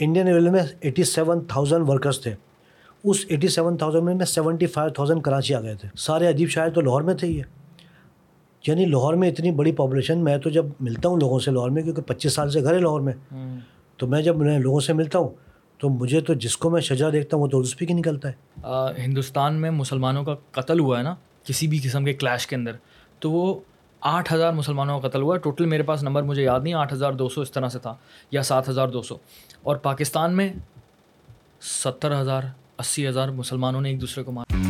Indian railway میں eighty seven thousand workers تھے۔ اس ایٹی سیون تھاؤزینڈ میں سیونٹی فائیو تھاؤزینڈ کراچی آ گئے تھے۔ سارے ادیب شاعر تو لاہور میں تھے یہ یعنی لاہور میں اتنی بڑی پاپولیشن میں تو جب ملتا ہوں لوگوں سے لاہور میں کیونکہ پچیس سال سے گھر ہے لاہور میں تو میں جب میں لوگوں سے ملتا ہوں تو مجھے تو جس کو میں شجا دیکھتا ہوں وہ تو اس پہ ہی نکلتا ہے۔ ہندوستان میں مسلمانوں کا قتل ہوا ہے نا کسی بھی قسم کے کلیش کے اندر تو وہ آٹھ ہزار مسلمانوں کا قتل ہوا۔ ٹوٹل میرے پاس نمبر مجھے یاد نہیں، آٹھ ہزار دو سو اس طرح سے تھا یا سات ہزار دو سو۔ اور پاکستان میں ستر ہزار، اسی ہزار مسلمانوں نے ایک دوسرے کو مارا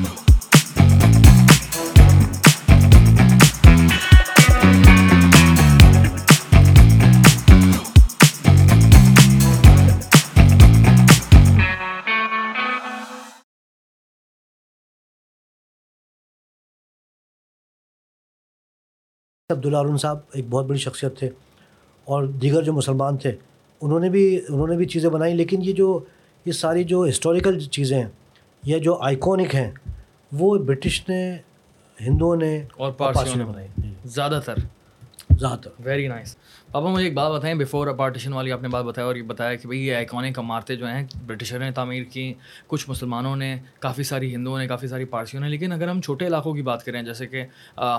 عبداللہ ارون صاحب ایک بہت بڑی شخصیت تھے اور دیگر جو مسلمان تھے انہوں نے بھی انہوں نے بھی چیزیں بنائیں لیکن یہ جو یہ ساری جو ہسٹوریکل چیزیں ہیں یا جو آئیکونک ہیں وہ برٹش نے ہندوؤں نے اور پارسیوں نے بنائی۔ زیادہ تر۔ زیادہ تر۔ ویری نائس پاپا مجھے ایک بات بتائیں بفور پارٹیشن والی آپ نے بات بتایا اور یہ بتایا کہ بھائی یہ آئیکونک عمارتیں جو ہیں برٹشر نے تعمیر کی، کچھ مسلمانوں نے، کافی ساری ہندوؤں نے، کافی ساری پارسیوں نے، لیکن اگر ہم چھوٹے علاقوں کی بات کریں، جیسے کہ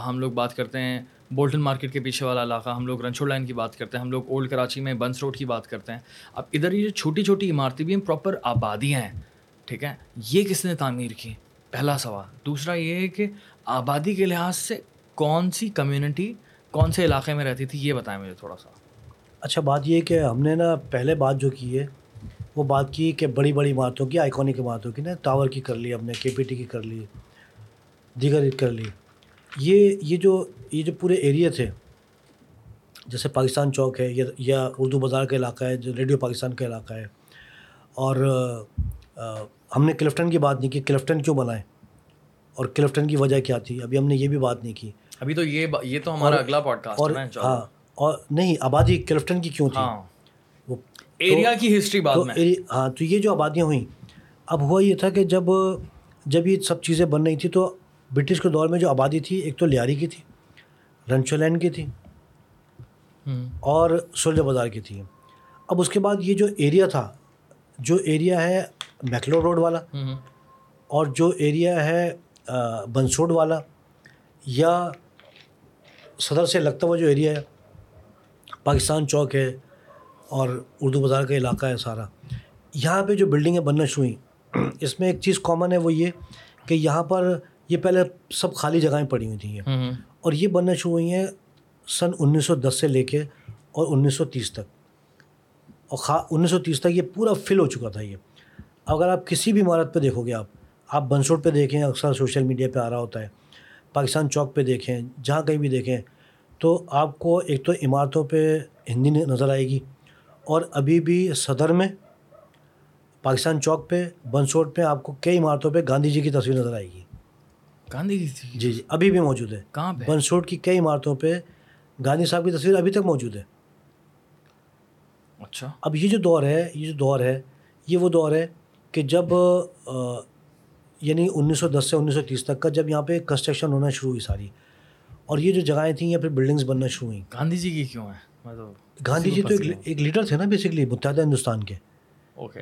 ہم لوگ بات کرتے ہیں بولٹن مارکیٹ کے پیچھے والا علاقہ، ہم لوگ رنچوڑ لائن کی بات کرتے ہیں، ہم لوگ اولڈ کراچی میں بنس روڈ کی بات کرتے ہیں۔ اب ادھر یہ جو چھوٹی چھوٹی عمارتیں بھی ہیں پراپر آبادیاں ہیں، ٹھیک ہے؟ یہ کس نے تعمیر کی؟ پہلا سوال۔ دوسرا یہ ہے کہ آبادی کے لحاظ سے کون سی کمیونٹی کون سے علاقے میں رہتی تھی؟ یہ بتائیں مجھے تھوڑا سا۔ اچھا بات یہ کہ ہم نے نا پہلے بات جو کی ہے، وہ بات کی کہ بڑی بڑی عمارتوں کی، آئیکونک عمارتوں کی نا، ٹاور کی کر لی ہم نے کے پی ٹی کی کر لی، دیگر کر لی۔ یہ یہ جو یہ جو پورے ایریے تھے، جیسے پاکستان چوک ہے، یا اردو بازار کا علاقہ ہے، جو ریڈیو پاکستان کا علاقہ ہے۔ اور ہم نے کلفٹن کی بات نہیں کی، کلفٹن کیوں بنائے؟ اور کلفٹن کی وجہ کیا تھی؟ ابھی ہم نے یہ بھی بات نہیں کی۔ ابھی تو یہ یہ تو ہمارا اگلا پوڈ کاسٹ اور ہاں اور نہیں آبادی کلفٹن کی کیوں تھی؟ ہاں۔ وہ ایریا کی ہسٹری بات میں۔ ہاں تو یہ جو آبادیاں ہوئیں اب ہوا یہ تھا کہ جب جب یہ سب چیزیں بن رہی تھیں تو برٹش کے دور میں جو آبادی تھی ایک تو لیاری کی تھی رنچو لین کی تھی اور سولجر بازار کی تھی۔ اب اس کے بعد یہ جو ایریا تھا جو ایریا ہے میکلو روڈ والا اور جو ایریا ہے بنسوڈ والا یا صدر سے لگتا ہوا جو ایریا ہے پاکستان چوک ہے اور اردو بازار کا علاقہ ہے سارا۔ یہاں پہ جو بلڈنگیں بننا شروع ہوئیں اس میں ایک چیز کامن ہے وہ یہ کہ یہاں پر یہ پہلے سب خالی جگہیں پڑی ہوئی تھیں۔ اور یہ بننا شروع ہوئی ہیں سن انیس سو دس سے لے کے اور انیس سو تیس تک۔ اور خا انیس سو تیس تک یہ پورا فل ہو چکا تھا یہ۔ اگر آپ کسی بھی عمارت پہ دیکھو گے آپ آپ بنسوٹ پہ دیکھیں اکثر سوشل میڈیا پہ آ رہا ہوتا ہے۔ پاکستان چوک پہ دیکھیں جہاں کہیں بھی دیکھیں تو آپ کو ایک تو عمارتوں پہ ہندی نظر آئے گی اور ابھی بھی صدر میں پاکستان چوک پہ بنسوٹ پہ آپ کو کئی عمارتوں پہ گاندھی جی کی تصویر نظر آئے گی۔ گاندھی جی جی جی ابھی بھی موجود ہے۔ کہاں پہ؟ بنسوٹ کی کئی عمارتوں پہ گاندھی صاحب کی تصویر ابھی تک موجود ہے۔ اچھا۔ اب یہ جو دور ہے یہ جو دور ہے یہ وہ دور ہے کہ جب یعنی انیس سو دس سے انیس سو تیس تک کا جب یہاں پہ کنسٹرکشن ہونا شروع ہوئی ساری۔ اور یہ جو جگہیں تھیں یا پھر بلڈنگس بننا شروع ہوئیں۔ گاندھی جی کی کیوں ہے گاندھی جی تو ایک لیڈر تھے نا بیسکلی متحدہ ہندوستان کے۔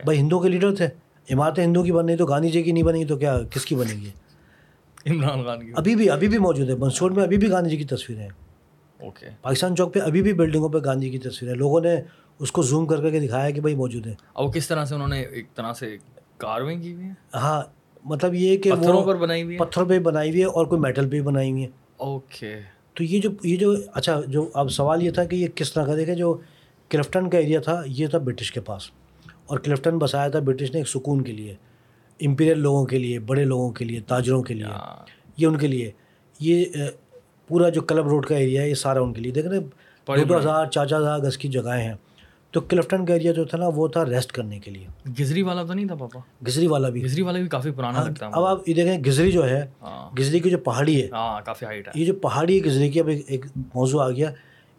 بھائی ہندوؤں کے لیڈر تھے۔ عمارتیں ہندو کی بن رہی تو گاندھی جی کی نہیں بنی تو کیا کس کی بنے گی؟ عمران خان کی۔ ابھی بھی ابھی بھی موجود ہے منصور میں ابھی بھی گاندھی جی کی تصویریں ہیں۔ اوکے پاکستان چوک پہ ابھی بھی بلڈنگوں پہ گاندھی کی تصویریں لوگوں نے اس کو زوم کر کے دکھایا کہ بھائی موجود ہے اور کس طرح سے انہوں نے ایک طرح سے کارویں کی ہوئی ہاں مطلب یہ کہ پتھروں پر بنائی ہوئی ہے پتھروں پہ بنائی ہوئی ہے اور کوئی میٹل پہ بنائی ہوئی ہے اوکے۔ تو یہ جو یہ جو اچھا جو اب سوال یہ تھا کہ یہ کس طرح کا دیکھے جو کلفٹن کا ایریا تھا یہ تھا برٹش کے پاس۔ اور کلفٹن بسایا تھا برٹش نے ایک سکون کے لیے امپیریل لوگوں کے لیے بڑے لوگوں کے لیے تاجروں کے لیے۔ یہ ان کے لیے۔ یہ پورا جو کلب روڈ کا ایریا ہے یہ سارا ان کے لیے۔ دیکھ رہے دو ہزار چار چار ہزار گز کی جگہیں ہیں۔ تو کلفٹن کا ایریا جو تھا نا وہ تھا ریسٹ کرنے کے لیے۔ گزری والا تو نہیں تھا پاپا؟ گزری والا بھی۔ گزری والا بھی کافی پرانا لگتا ہے اب آپ یہ دیکھیں گزری جو ہے گزری کی جو پہاڑی ہے کافی ہائٹ ہے۔ یہ جو پہاڑی گزری کی اب ایک موضوع آ گیا۔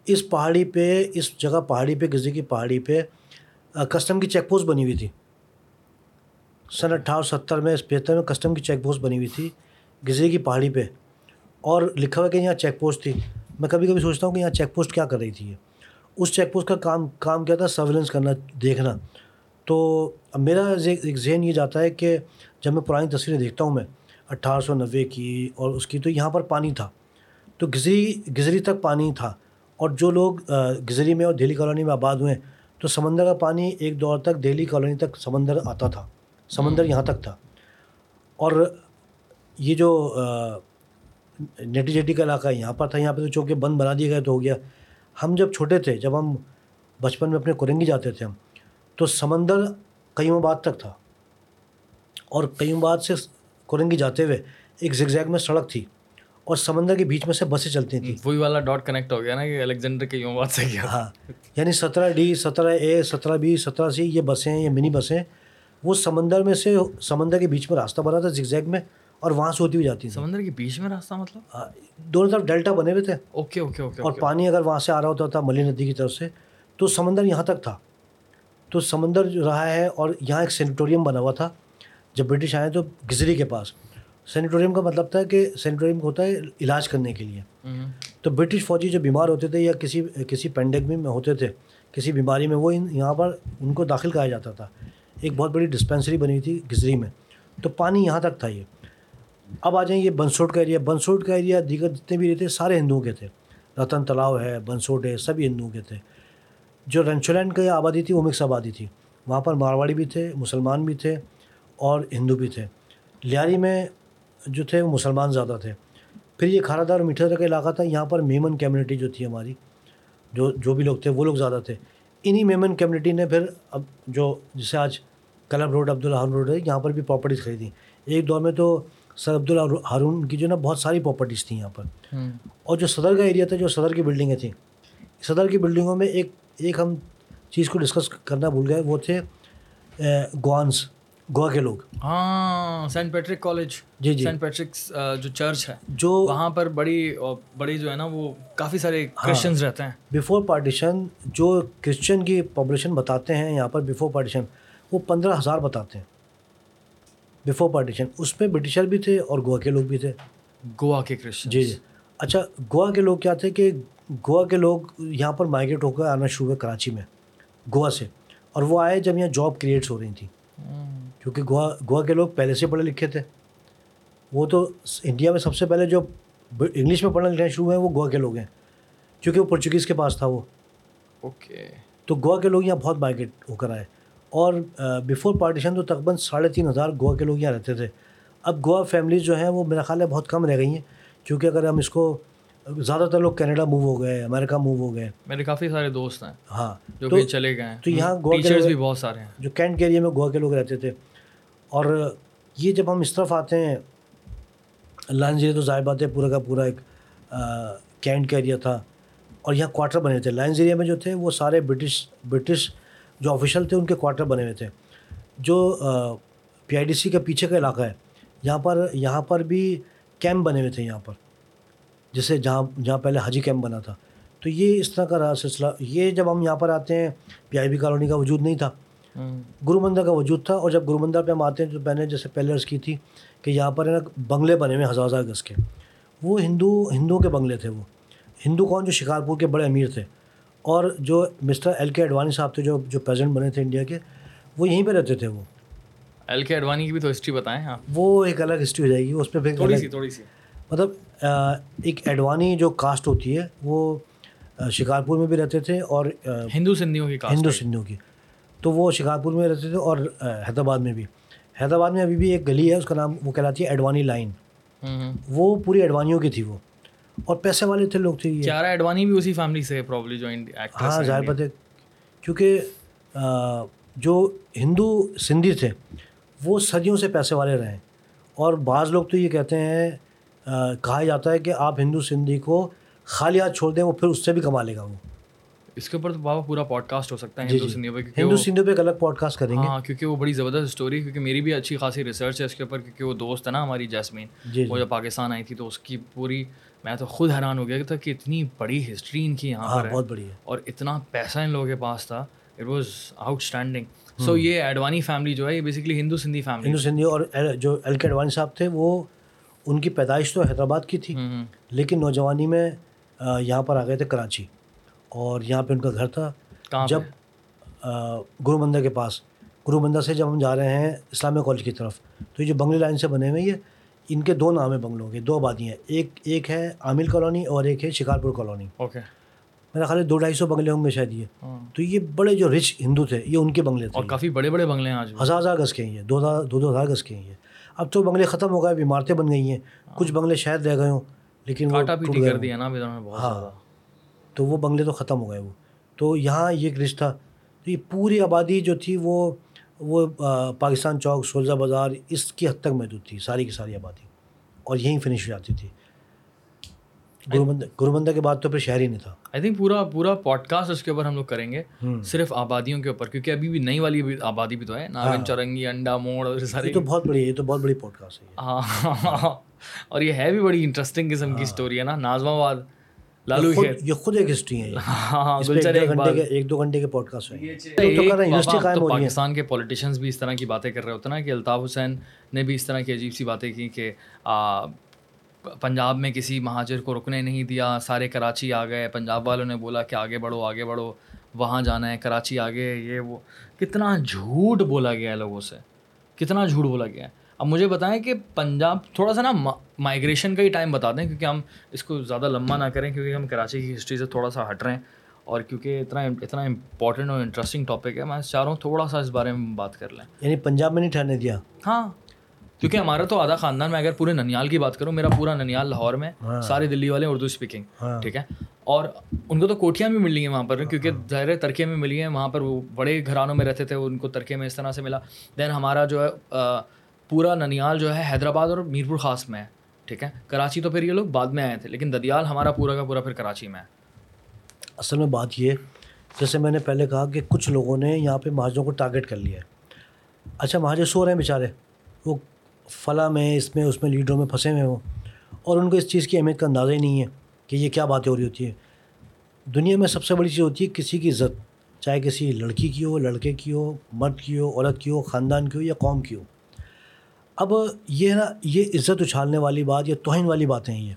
اس پہاڑی پہ اس جگہ پہاڑی پہ گزری کی پہاڑی پہ کسٹم کی چیک پوسٹ بنی ہوئی تھی۔ سن اٹھارہ ستر میں پچہتر میں کسٹم کی چیک پوسٹ بنی ہوئی تھی گزری کی پہاڑی پہ۔ اور لکھا ہوا کہ یہاں چیک پوسٹ تھی۔ میں کبھی کبھی سوچتا ہوں کہ یہاں چیک پوسٹ کیا کر رہی تھی اس چیک پوسٹ کا کام کام کیا تھا؟ سرویلنس کرنا، دیکھنا۔ تو میرا ایک ذہن یہ جاتا ہے کہ جب میں پرانی تصویریں دیکھتا ہوں میں، اٹھارہ سو نوے کی اور اس کی، تو یہاں پر پانی تھا۔ تو گزری گزری تک پانی تھا۔ اور جو لوگ گزری میں اور دہلی کالونی میں آباد ہوئے، تو سمندر کا پانی ایک دور تک دہلی کالونی تک سمندر آتا تھا۔ سمندر یہاں تک تھا۔ اور یہ جو نیٹی جیٹی کا علاقہ یہاں پر تھا، یہاں پہ تو چونکہ بند بنا دیے گئے تو ہو گیا۔ ہم جب چھوٹے تھے جب ہم بچپن میں اپنے کرنگی جاتے تھے ہم تو سمندر کئی آباد تک تھا۔ اور کئی آباد سے کرنگی جاتے ہوئے ایک زگزیگ میں سڑک تھی اور سمندر کے بیچ میں سے بسیں چلتی تھیں۔ وہی والا ڈاٹ کنیکٹ ہو گیا نا کہ الیگزینڈر کے یوں بات سے کیا ہاں یعنی سترہ ڈی سترہ اے سترہ بی سترہ سی یہ بسیں یہ منی بسیں وہ سمندر میں سے سمندر کے بیچ میں راستہ بنا تھا زگزیگ میں۔ اور وہاں سے ہوتی ہوئی جاتی سمندر کے بیچ میں راستہ مطلب؟ دونوں طرف ڈیلٹا بنے ہوئے تھے۔ اوکے اوکے اوکے اور پانی اگر وہاں سے آ رہا ہوتا تھا ملی ندی کی طرف سے تو سمندر یہاں تک تھا۔ تو سمندر جو رہا ہے اور یہاں ایک سینیٹوریم بنا ہوا تھا۔ جب برٹش آئے تو گزری کے پاس۔ سینیٹوریم کا مطلب تھا کہ سینیٹوریم ہوتا ہے علاج کرنے کے لیے۔ تو برٹش فوجی جو بیمار ہوتے تھے یا کسی کسی پینڈیمک میں ہوتے تھے کسی بیماری میں وہ یہاں پر ان کو داخل کرایا جاتا تھا۔ ایک بہت بڑی ڈسپینسری بنی ہوئی تھی گزری میں۔ تو پانی یہاں تک تھا یہ۔ اب آ جائیں یہ بنسوٹ کا ایریا بنسوٹ کا ایریا دیگر جتنے بھی رہتے سارے ہندوؤں کے تھے۔ رتن تلاؤ ہے، بنسوٹ ہے، سبھی ہندوؤں کے تھے۔ جو رنچولینڈ کی آبادی تھی، وہ مکس آبادی تھی۔ وہاں پر مارواڑی بھی تھے، مسلمان بھی تھے اور ہندو بھی تھے۔ لیاری میں جو تھے، وہ مسلمان زیادہ تھے۔ پھر یہ کھارا دار اور میٹھا کا علاقہ تھا، یہاں پر میمن کمیونٹی جو تھی ہماری، جو جو بھی لوگ تھے، وہ لوگ زیادہ تھے۔ انہی میمن کمیونٹی نے پھر اب جو جسے آج کلب روڈ عبدالحان روڈ ہے، یہاں پر بھی پراپرٹیز خریدی ایک دور میں تو سر عبد ہارون کی جو نا بہت ساری پراپرٹیز تھیں یہاں پر۔ اور جو صدر کا ایریا تھا جو صدر کی بلڈنگیں تھیں۔ صدر کی بلڈنگوں میں ایک ایک ہم چیز کو ڈسکس کرنا بھول گئے وہ تھے گوانس گوا کے لوگ۔ ہاں سینٹ پیٹرک کالج۔ جی جی۔ سینٹ پیٹرکس جو چرچ ہے جو وہاں پر بڑی بڑی جو ہے نا وہ کافی سارے کرسچنز رہتے ہیں۔ بفور پارٹیشن جو کرسچن کی پاپولیشن بتاتے ہیں یہاں پر بفور پارٹیشن وہ پندرہ ہزار بتاتے ہیں۔ بفور پارٹیشن اس میں برٹشر بھی تھے اور گوا کے لوگ بھی تھے. گوا کے کرسچن جی جی. اچھا گوا کے لوگ کیا تھے کہ گوا کے لوگ یہاں پر مائگریٹ ہو کر آنا شروع ہوئے کراچی میں گوا سے. اور وہ آئے جب یہاں جاب کریٹس ہو رہی تھیں کیونکہ گوا گوا کے لوگ پہلے سے پڑھے لکھے تھے. وہ تو انڈیا میں سب سے پہلے جو انگلش میں پڑھنا لکھنا شروع ہوئے ہیں وہ گوا کے لوگ ہیں. کیونکہ وہ پورچوگیز کے پاس تھا وہ. اوکے تو گوا کے لوگ یہاں بہت مائگریٹ ہو کر آئے. اور بیفور پارٹیشن تو تقریباً ساڑھے تین ہزار گوا کے لوگ یہاں رہتے تھے۔ اب گوا فیملیز جو ہیں وہ میرا خیال ہے بہت کم رہ گئی ہیں کیونکہ اگر ہم اس کو زیادہ تر لوگ کینیڈا موو ہو گئے امریکہ موو ہو گئے۔ میرے کافی سارے دوست ہیں ہاں جو کہ چلے گئے ہیں۔ تو یہاں گوا کے بھی بہت سارے ہیں۔ جو کینٹ کے ایریا میں گوا کے لوگ رہتے تھے۔ اور یہ جب ہم اس طرف آتے ہیں لائن زیرے تو ظاہر بات ہے پورا کا پورا ایک کینٹ کا ایریا تھا۔ اور یہاں کوارٹر بنے تھے۔ لائنز ایریا میں جو تھے وہ سارے برٹش برٹش جو آفیشل تھے ان کے کوارٹر بنے ہوئے تھے۔ جو پی آئی ڈی سی کا پیچھے کا علاقہ ہے یہاں پر یہاں پر بھی کیمپ بنے ہوئے تھے یہاں پر۔ جیسے جہاں جہاں پہلے حجی کیمپ بنا تھا۔ تو یہ اس طرح کا رہا سلسلہ۔ یہ جب ہم یہاں پر آتے ہیں پی آئی بی کالونی کا وجود نہیں تھا۔ گرو مندر کا وجود تھا اور جب گرو مندر پہ ہم آتے ہیں تو میں نے جیسے پہلے عرض کی تھی کہ یہاں پر ہے نا بنگلے بنے ہوئے ہزار ہزار گز کے۔ وہ ہندو ہندوؤں کے بنگلے تھے وہ۔ ہندو کون؟ جو شکارپور کے بڑے امیر تھے۔ اور جو مسٹر ایل کے اڈوانی صاحب تھے جو جو پریزنٹ بنے تھے انڈیا کے وہ یہیں پہ رہتے تھے وہ۔ ایل کے اڈوانی کی بھی تو ہسٹری بتائیں ہاں۔ وہ ایک الگ ہسٹری ہو جائے گی اس پہ پھر تھوڑی سی تھوڑی سی۔ مطلب ایک ایڈوانی جو کاسٹ ہوتی ہے وہ شکارپور میں بھی رہتے تھے اور ہندو سندھیوں کی ہندو سندھیوں کی۔ تو وہ شکارپور میں رہتے تھے اور حیدرآباد میں بھی۔ حیدرآباد میں ابھی بھی ایک گلی ہے اس کا نام وہ کہلاتی ہے ایڈوانی لائن۔ وہ پوری ایڈوانیوں کی تھی وہ۔ اور پیسے والے تھے لوگ تھے چارہ ایڈوانی بھی اسی فیملی سے پرابلی جو ہاں ظاہر بات ہے۔ کیونکہ جو ہندو سندھی تھے وہ صدیوں سے پیسے والے رہے اور بعض لوگ تو یہ کہتے ہیں کہا جاتا ہے کہ آپ ہندو سندھی کو خالی ہاتھ چھوڑ دیں وہ پھر اس سے بھی کما لے گا وہ۔ اس کے اوپر تو بابا پورا پوڈ کاسٹ ہو سکتا ہے ہندو سندھی پہ ہندو سندھی پہ ایک الگ پوڈ کاسٹ کریں گے۔ ہاں کیونکہ وہ بڑی زبردست اسٹوری کیونکہ میری بھی اچھی خاصی ریسرچ ہے اس کے اوپر کیونکہ وہ دوست ہے نا ہماری جیسمین۔ جی، جی۔ وہ جب پاکستان آئی تھی تو اس کی پوری میں تو خود حیران ہو گیا تھا کہ اتنی بڑی ہسٹری ان کی یہاں ہاں، پر بہت بڑی ہے۔ اور اتنا پیسہ ان لوگوں کے پاس تھا it was outstanding so یہ ایڈوانی فیملی جو ہے یہ بیسکلی ہندو سندھی فیملی ہندو سندھی اور جو ایل کے ایڈوانی صاحب تھے وہ ان کی پیدائش تو حیدرآباد کی تھی لیکن نوجوانی میں یہاں پر آ گئے تھے کراچی۔ اور یہاں پہ ان کا گھر تھا۔ جب گرو مندر کے پاس۔ گرو بندہ سے جب ہم جا رہے ہیں اسلامیہ کالج کی طرف تو یہ جو بنگلے لائن سے بنے ہوئے یہ ان کے دو نام ہیں بنگلوں کے دو آبادیاں ایک ایک ہے عامل کالونی اور ایک ہے شکارپور کالونی۔ اوکے۔ میرا خیال ہے دو ڈھائی سو بنگلے ہوں گے شاید یہ۔ ہاں۔ تو یہ بڑے جو رچ ہندو تھے یہ ان کے بنگلے تھے۔ اور کافی بڑے بڑے بنگلے ہیں آج ہزار ہزار گز کے ہیں یہ دو ہزار دو دو ہزار گز کے ہیں یہ۔ اب تو بنگلے ختم ہو گئے اب عمارتیں بن گئی ہیں۔ کچھ بنگلے شاید رہ گئے ہوں لیکن وہ کر۔ دیا نا ہاں۔ تو وہ بنگلے تو ختم ہو گئے وہ۔ تو یہاں یہ ایک رچ تھا۔ تو یہ پوری آبادی جو تھی وہ وہ پاکستان چوک سولزہ بازار اس کی حد تک محدود تھی ساری کی ساری آبادی۔ اور یہیں فنش ہو جاتی تھی۔ گرو بندہ گرو بندہ کے بعد تو پھر شہر ہی نہیں تھا۔ آئی تھنک پورا پورا پوڈ کاسٹ اس کے اوپر ہم لوگ کریں گے۔ صرف آبادیوں کے اوپر کیونکہ ابھی بھی نئی والی بھی آبادی بھی تو ہے۔ ناگن چورنگی انڈا موڑ اور سارے یہ تو بہت بڑی ہے یہ تو بہت بڑی پوڈ کاسٹ ہے۔ ہاں۔ اور یہ ہے بھی بڑی انٹرسٹنگ قسم کی اسٹوری ہے نا۔ نازم آباد۔ لالو یہ خود ایک ہسٹری ہے۔ ہاں ہاں ایک دو گھنٹے کے پوڈ کاسٹ ہیں۔ پاکستان کے پولیٹیشینس بھی اس طرح کی باتیں کر رہے ہوتے ہیں نا کہ الطاف حسین نے بھی اس طرح کی عجیب سی باتیں کی کہ پنجاب میں کسی مہاجر کو رکنے نہیں دیا سارے کراچی آ گئے پنجاب والوں نے بولا کہ آگے بڑھو آگے بڑھو وہاں جانا ہے کراچی آگے یہ وہ۔ کتنا جھوٹ بولا گیا ہے لوگوں سے۔ کتنا جھوٹ بولا گیا ہے۔ اب مجھے بتائیں کہ پنجاب تھوڑا سا نا مائگریشن کا ہی ٹائم بتا دیں کیونکہ ہم اس کو زیادہ لمبا نہ کریں کیونکہ ہم کراچی کی ہسٹری سے تھوڑا سا ہٹ رہے ہیں اور کیونکہ اتنا اتنا امپورٹنٹ اور انٹرسٹنگ ٹاپک ہے میں چاہ رہا ہوں تھوڑا سا اس بارے میں بات کر لیں۔ یعنی پنجاب میں نہیں ٹھہرنے دیا؟ ہاں کیونکہ ہمارا تو آدھا خاندان میں اگر پورے ننیال کی بات کروں میرا پورا ننیال لاہور میں ہاں۔ سارے دلی والے اردو اسپیکنگ ہاں۔ ٹھیک ہے؟ اور ان کو تو کوٹیاں بھی مل رہی ہیں وہاں پر کیونکہ ظاہر ترکے میں ملی ہیں وہاں پر وہ بڑے گھرانوں میں رہتے تھے ان کو ترکے میں اس طرح سے ملا۔ دین ہمارا جو ہے پورا ننیال جو ہے حیدرآباد اور میرپور خاص میں ہے، ٹھیک ہے؟ کراچی تو پھر یہ لوگ بعد میں آئے تھے، لیکن ددیال ہمارا پورا کا پورا پھر کراچی میں ہے۔ اصل میں بات یہ، جیسے میں نے پہلے کہا کہ کچھ لوگوں نے یہاں پہ مہاجروں کو ٹارگیٹ کر لیا ہے۔ اچھا مہاجر سو رہے ہیں بیچارے، وہ فلاں میں، اس میں اس میں لیڈروں میں پھنسے ہوئے ہوں۔ اور ان کو اس چیز کی اہمیت کا اندازہ ہی نہیں ہے کہ یہ کیا باتیں ہو رہی ہوتی ہے دنیا میں سب سے بڑی چیز ہوتی ہے کسی کی عزت، چاہے کسی لڑکی کی ہو، لڑکے کی ہو، مرد کی ہو، عورت کی ہو، خاندان کی ہو یا قوم کی ہو۔ اب یہ نا یہ عزت اچھالنے والی بات یا توہین والی باتیں ہیں یہ۔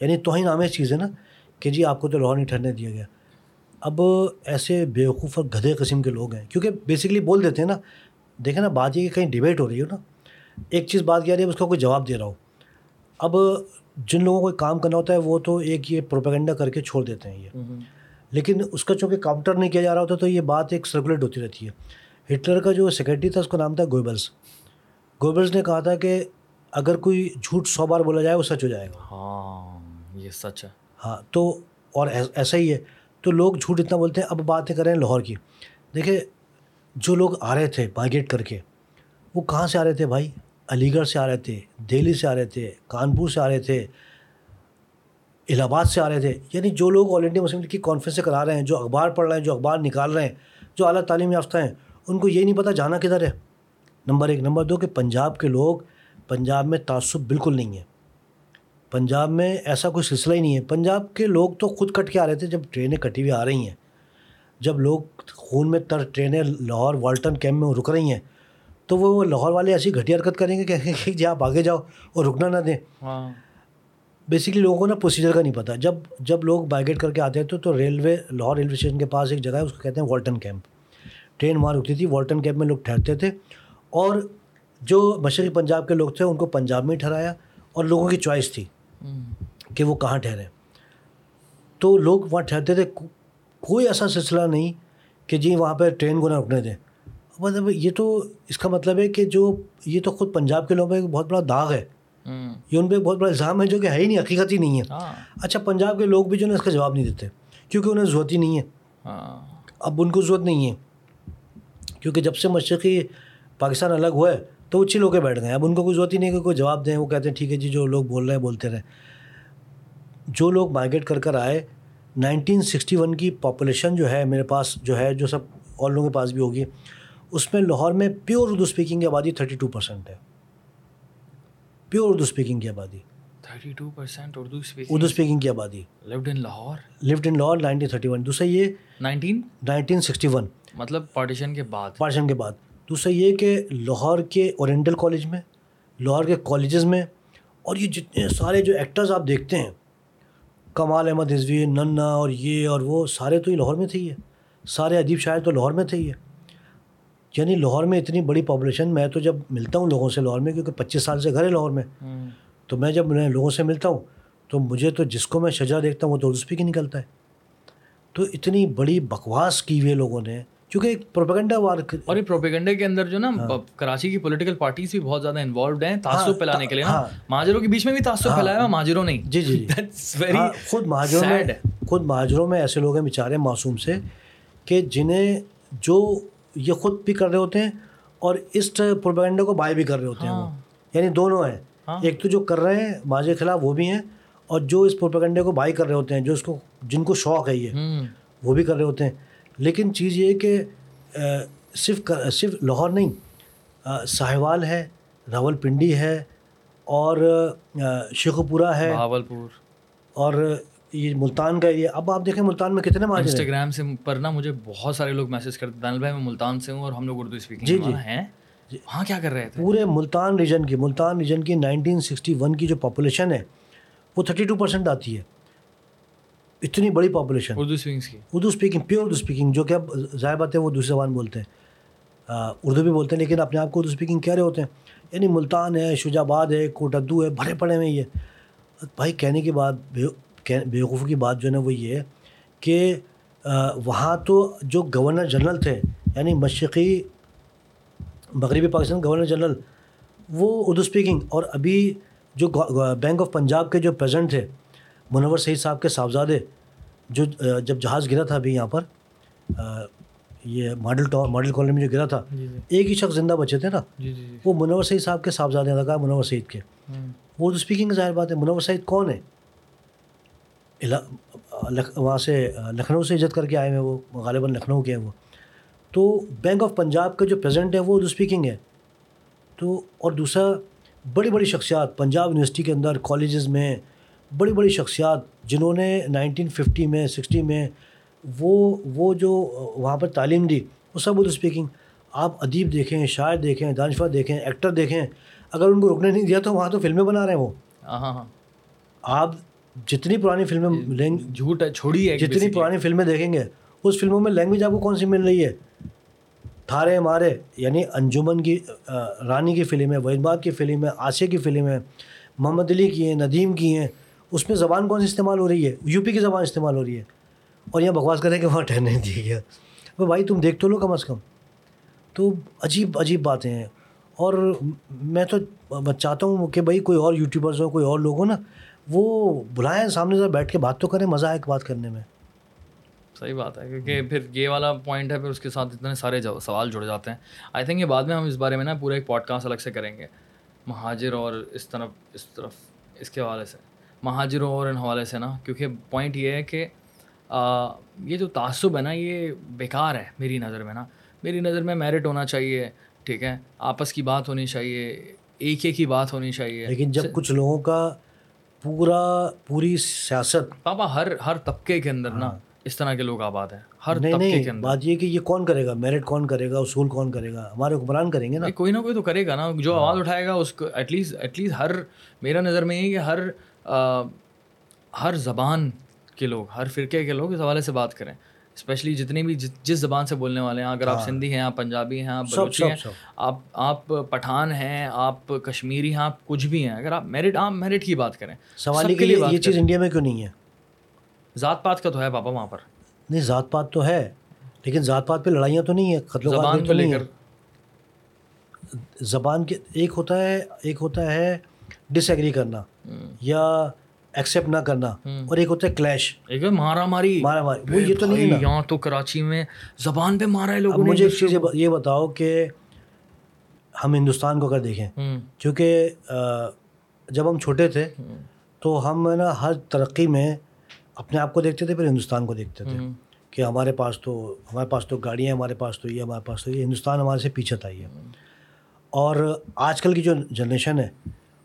یعنی توہین آمیز چیز ہے نا کہ جی آپ کو تو لاہور نہیں ٹھہرنے دیا گیا۔ اب ایسے بیوقوف اور گدھے قسم کے لوگ ہیں۔ کیونکہ بیسکلی بول دیتے ہیں نا دیکھیں نا بات یہ کہ کہیں ڈبیٹ ہو رہی ہو نا۔ ایک چیز بات کیا رہی ہے اس کا کوئی جواب دے رہا ہو۔ اب جن لوگوں کو کام کرنا ہوتا ہے وہ تو ایک یہ پروپیگنڈا کر کے چھوڑ دیتے ہیں یہ۔ لیکن اس کا چونکہ کاؤنٹر نہیں کیا جا رہا ہوتا تو یہ بات ایک سرکولیٹ ہوتی رہتی ہے۔ ہٹلر کا جو سیکرٹری تھا اس کا نام تھا گوبلس گوبلس نے کہا تھا کہ اگر کوئی جھوٹ سو بار بولا جائے وہ سچ ہو جائے گا۔ ہاں یہ سچ ہے۔ ہاں تو اور ایس- ایسا ہی ہے۔ تو لوگ جھوٹ اتنا بولتے ہیں اب باتیں کریں لاہور کی۔ دیکھیں جو لوگ آ رہے تھے مائگریٹ کر کے وہ کہاں سے آ رہے تھے بھائی؟ علی گڑھ سے آ رہے تھے دہلی سے آ رہے تھے کانپور سے آ رہے تھے الہ آباد سے آ رہے تھے۔ یعنی جو لوگ آل انڈیا مسلم لیگ کی کانفرنسیں کرا رہے ہیں جو اخبار پڑھ رہے ہیں جو اخبار نکال رہے ہیں جو اعلیٰ تعلیم یافتہ ہیں ان کو یہ نہیں پتہ جانا کدھر ہے۔ نمبر ایک. نمبر دو کہ پنجاب کے لوگ پنجاب میں تعصب بالکل نہیں ہے. پنجاب میں ایسا کوئی سلسلہ ہی نہیں ہے. پنجاب کے لوگ تو خود کٹ کے آ رہے تھے جب ٹرینیں کٹی ہوئی آ رہی ہیں. جب لوگ خون میں تر ٹرینیں لاہور والٹن کیمپ میں رک رہی ہیں تو وہ لاہور والے ایسی گھٹیا حرکت کریں گے کہ جی آپ آگے جاؤ اور رکنا نہ دیں. ہاں۔ بیسکلی لوگوں کو نا پروسیجر کا نہیں پتہ جب جب لوگ بائیگیٹ کر کے آتے تھے تو ریلوے لاہور ریلوے اسٹیشن کے پاس ایک جگہ ہے اس کو کہتے ہیں والٹن کیمپ. ٹرین وہاں رکتی تھی والٹن کیمپ میں لوگ ٹھہرتے تھے اور جو مشرقی پنجاب کے لوگ تھے ان کو پنجاب میں ٹھہرایا اور لوگوں کی چوائس تھی کہ وہ کہاں ٹھہرے۔ تو لوگ وہاں ٹھہرتے تھے کو- کوئی ایسا سلسلہ نہیں کہ جی وہاں پہ ٹرین کو نہ رکنے دیں۔ مطلب یہ تو اس کا مطلب ہے کہ جو یہ تو خود پنجاب کے لوگوں پہ ایک بہت بڑا داغ ہے۔ یہ ان پہ بہت بڑا الزام ہے جو کہ ہے ہی نہیں حقیقت ہی نہیں ہے۔ ہاں۔ اچھا پنجاب کے لوگ بھی جو ہے نا اس کا جواب نہیں دیتے کیونکہ انہیں ضرورت ہی نہیں ہے۔ ہاں۔ اب ان کو ضرورت نہیں ہے۔ کیونکہ جب سے مشرقی پاکستان الگ ہوا ہے تو وہ چل ہو کے بیٹھ گئے۔ اب ان کو کوئی ضرورت ہی نہیں کہ کوئی جواب دیں وہ کہتے ہیں ٹھیک ہے جی جو لوگ بول رہے ہیں بولتے رہیں جو لوگ مائگریٹ کر کر آئے نائنٹین سکسٹی ون کی پاپولیشن جو ہے میرے پاس جو ہے جو سب اور لوگوں کے پاس بھی ہوگی اس میں لاہور میں پیور اردو اسپیکنگ کی آبادی تھرٹی ٹو پرسینٹ ہے۔ پیور اردو اسپیکنگ کی آبادی۔ Thirty two percent Urdu Urdu speaking کی آبادی۔ Lived in Lahore? Left in Lahore nineteen thirty one دوسرا یہ نائنٹین نائنٹین سکسٹی ون مطلب پارٹیشن کے بعد۔ پارشن کے بعد۔ دوسرا یہ کہ لاہور کے اورینٹل کالج میں، لاہور کے کالجز میں، اور یہ جتنے سارے جو ایکٹرز آپ دیکھتے ہیں، کمال احمد رضوی ننا اور یہ اور وہ، سارے تو یہ لاہور میں تھے یہ سارے ادیب شاعر تو لاہور میں تھے یہ یعنی لاہور میں اتنی بڑی پاپولیشن میں تو جب ملتا ہوں لوگوں سے لاہور میں، کیونکہ پچیس سال سے گھر ہے لاہور میں، تو میں جب میں لوگوں سے ملتا ہوں، تو مجھے تو جس کو میں شجا دیکھتا ہوں، وہ تو اردو اسپیکنگ نکلتا ہے۔ تو اتنی بڑی بکواس کی ہوئی ہے لوگوں نے کیونکہ ایک پروپیگنڈا وار اور یہ پروپیگنڈے کے اندر جو نا کراچی کی پولیٹیکل پارٹیز بھی بہت زیادہ انوالوڈ ہیں تعصب پھیلانے کے لیے نا۔ مہاجروں کے بیچ میں بھی تعصب پھیلایا ہوا مہاجروں نے۔ جی جی خود مہاجروں میں خود مہاجروں میں ایسے لوگ ہیں بیچارے معصوم سے کہ جنہیں جو یہ خود بھی کر رہے ہوتے ہیں اور اس پروپیگنڈے کو بائی بھی کر رہے ہوتے ہیں وہ۔ یعنی دونوں ہیں۔ ایک تو جو کر رہے ہیں مہاجر کے خلاف وہ بھی ہیں اور جو اس پروپیگنڈے کو بائی کر رہے ہوتے ہیں جو اس کو جن کو شوق ہے یہ وہ بھی کر رہے ہوتے ہیں۔ لیکن چیز یہ کہ صرف صرف لاہور نہیں ساہیوال ہے راول پنڈی ہے اور شیخو پورہ ہے پور اور یہ ملتان کا ایریا اب آپ دیکھیں ملتان میں کتنے ماجر انسٹاگرام سے پر نا مجھے بہت سارے لوگ میسج کرتے دانل بھائی میں ملتان سے ہوں اور ہم لوگ اردو اسپیکنگ جی جی۔ ہیں۔ وہاں کیا کر رہے تھے؟ پورے ملتان ریجن کی ملتان ریجن کی نائنٹین سکسٹی ون کی جو پاپولیشن ہے وہ تھرٹی ٹو پرسینٹ آتی ہے۔ اتنی بڑی پاپولیشن اردو اسپیکنگ کی۔ Urdu speaking pure Urdu speaking جو کہ اب ظاہر بات ہے وہ دوسری زبان بولتے ہیں۔ اردو بھی بولتے ہیں لیکن اپنے آپ کو اردو اسپیکنگ کہہ رہے ہوتے ہیں۔ یعنی ملتان ہے شجا آباد ہے کوٹدو ہے بڑے پڑے میں یہ۔ بھائی کہنے کی بات بیوقوف کی بات جو ہے نا وہ یہ ہے کہ وہاں تو جو گورنر جنرل تھے یعنی مشرقی مغربی پاکستان گورنر جنرل وہ اردو اسپیکنگ اور ابھی جو بینک آف پنجاب کے جو پریزنٹ تھے منور سعید صاحب کے صاحبزادے جو جب جہاز گرا تھا ابھی یہاں پر یہ ماڈل ٹاؤن ماڈل کالونی میں جو گرا تھا جی، جی۔ ایک ہی شخص زندہ بچے تھے نا؟ جی، وہ منور سعید صاحب کے صاحبزادے لگا منور سعید کے۔ وہ اردو اسپیکنگ ظاہر بات ہے منور سعید کون ہے؟ وہاں سے لکھنؤ سے عزت کر کے آئے ہیں وہ غالباً لکھنؤ کے ہیں وہ۔ تو بینک آف پنجاب کا جو پریزنٹ ہے وہ اردو اسپیکنگ ہے۔ تو اور دوسرا بڑی بڑی شخصیات پنجاب یونیورسٹی کے اندر کالجز میں بڑی بڑی شخصیات جنہوں نے نائنٹین ففٹی میں سکسٹی میں وہ وہ جو وہاں پر تعلیم دی وہ سب اردو اسپیکنگ آپ ادیب دیکھیں شاعر دیکھیں دانشور دیکھیں ایکٹر دیکھیں اگر ان کو رکنے نہیں دیا تو وہاں تو فلمیں بنا رہے ہیں وہ۔ ہاں ہاں آپ جتنی پرانی فلمیں لیں جھوٹ ہے چھوڑی ہے جتنی پرانی فلمیں دیکھیں گے اس فلموں میں لینگویج آپ کو کون سی مل رہی ہے؟ تھارے مارے یعنی انجمن کی رانی کی فلم ہے وحید کی فلم ہے آسیہ کی فلم ہے محمد علی کی ہیں ندیم کی ہیں۔ اس میں زبان کون سی استعمال ہو رہی ہے؟ یو پی کی زبان استعمال ہو رہی ہے۔ اور یہاں بکواس کریں کہ وہاں ٹھہرنے دیا گیا۔ بھائی تم دیکھ تو لو کم از کم۔ تو عجیب عجیب باتیں ہیں۔ اور میں تو چاہتا ہوں کہ بھائی کوئی اور یوٹیوبرز ہو کوئی اور لوگ ہو نا، وہ بلائیں سامنے سے بیٹھ کے بات تو کریں، مزہ آئے بات کرنے میں۔ صحیح بات ہے، کیونکہ پھر یہ والا پوائنٹ ہے، پھر اس کے ساتھ اتنے سارے سوال جڑ جاتے ہیں۔ آئی تھنک یہ بعد میں ہم اس بارے میں نا پورا ایک پوڈ کاسٹ الگ سے کریں گے۔ مہاجر اور اس طرف اس طرف اس کے حوالے سے۔ مہاجروں اور ان حوالے سے نا کیونکہ پوائنٹ یہ ہے کہ یہ جو تعصب ہے نا یہ بیکار ہے میری نظر میں نا۔ میری نظر میں میرٹ ہونا چاہیے ٹھیک ہے؟ آپس کی بات ہونی چاہیے ایک ایک کی بات ہونی چاہیے۔ لیکن جب کچھ لوگوں کا پورا پوری سیاست۔ پاپا ہر ہر طبقے کے اندر نا ہاں۔ اس طرح کے لوگ آباد ہیں۔ ہر نہیں نہیں بات یہ کہ یہ کون کرے گا؟ میرٹ کون کرے گا؟ اصول کون کرے گا؟ ہمارے حکمران کریں گے نا۔ کوئی نہ کوئی تو کرے گا نا۔ جو ہاں۔ آواز اٹھائے گا اس کو ایٹ لیسٹ ایٹ لیسٹ ہر میرا نظر میں یہ کہ ہر ہر زبان کے لوگ ہر فرقے کے لوگ اس حوالے سے بات کریں۔ اسپیشلی جتنے بھی جس زبان سے بولنے والے ہیں اگر آپ ہاں۔ سندھی ہیں آپ پنجابی ہیں آپ بلوچی ہیں آپ آپ پٹھان ہیں آپ کشمیری ہیں آپ کچھ بھی ہیں اگر آپ میرٹ آپ میرٹ کی بات کریں سوال کے لیے یہ چیز انڈیا میں کیوں نہیں ہے؟ ذات پات کا تو ہے پاپا وہاں پر۔ نہیں ذات پات تو ہے لیکن ذات پات پہ لڑائیاں تو نہیں ہے قتل زبان تو لے کر۔ زبان کے ایک ہوتا ہے ایک ہوتا ہے ڈس ایگری کرنا۔ یا ایکسیپٹ نہ کرنا اور ایک ہوتا ہے کلیش ایک مارا ماری مارا ماری وہ یہ تو نہیں ہے یہاں تو کراچی میں زبان پہ مارا ہے لوگوں مجھے ایک چیز یہ بتاؤ کہ ہم ہندوستان کو اگر دیکھیں کیونکہ جب ہم چھوٹے تھے تو ہم نا ہر ترقی میں اپنے آپ کو دیکھتے تھے پھر ہندوستان کو دیکھتے تھے کہ ہمارے پاس تو ہمارے پاس تو گاڑیاں ہمارے پاس تو یہ ہمارے پاس تو یہ۔ ہندوستان ہمارے سے پیچھے تھا یہ۔ اور آج کل کی جو جنریشن ہے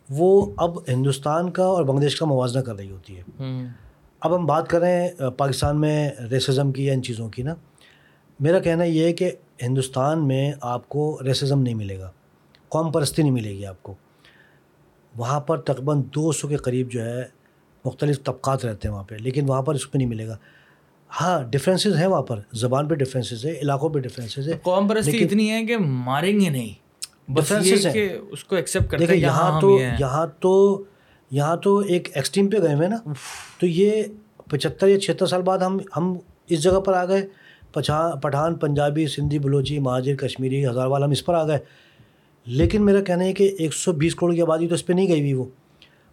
وہ اب ہندوستان کا اور بنگلہ دیش کا موازنہ کر رہی ہوتی ہے۔ اب ہم بات کریں پاکستان میں ریسزم کی یا ان چیزوں کی نا۔ میرا کہنا یہ ہے کہ ہندوستان میں آپ کو ریسزم نہیں ملے گا قوم پرستی نہیں ملے گی آپ کو۔ وہاں پر تقریباً دو سو کے قریب جو ہے مختلف طبقات رہتے ہیں وہاں پہ لیکن وہاں پر اس پہ نہیں ملے گا۔ ہاں ڈفرینسز ہیں وہاں پر زبان پہ ڈفرینسز ہے علاقوں پہ ڈفرینسز ہے۔ قوم پرستی اتنی ہے کہ ماریں گے نہیں۔ بس یہ۔ کہ اس کو ایکسیپٹ کرتے ہیں یہاں ہاں تو یہاں تو یہاں تو ایک ایکسٹریم پہ گئے ہوئے نا۔ تو یہ پچہتر یا چھہتر سال بعد ہم ہم اس جگہ پر آ گئے۔ پٹھان پنجابی سندھی بلوچی مہاجر کشمیری ہزار وال ہم اس پر آ گئے۔ لیکن میرا کہنا ہے کہ ایک سو بیس کروڑ کی آبادی تو اس پہ نہیں گئی ہوئی وہ۔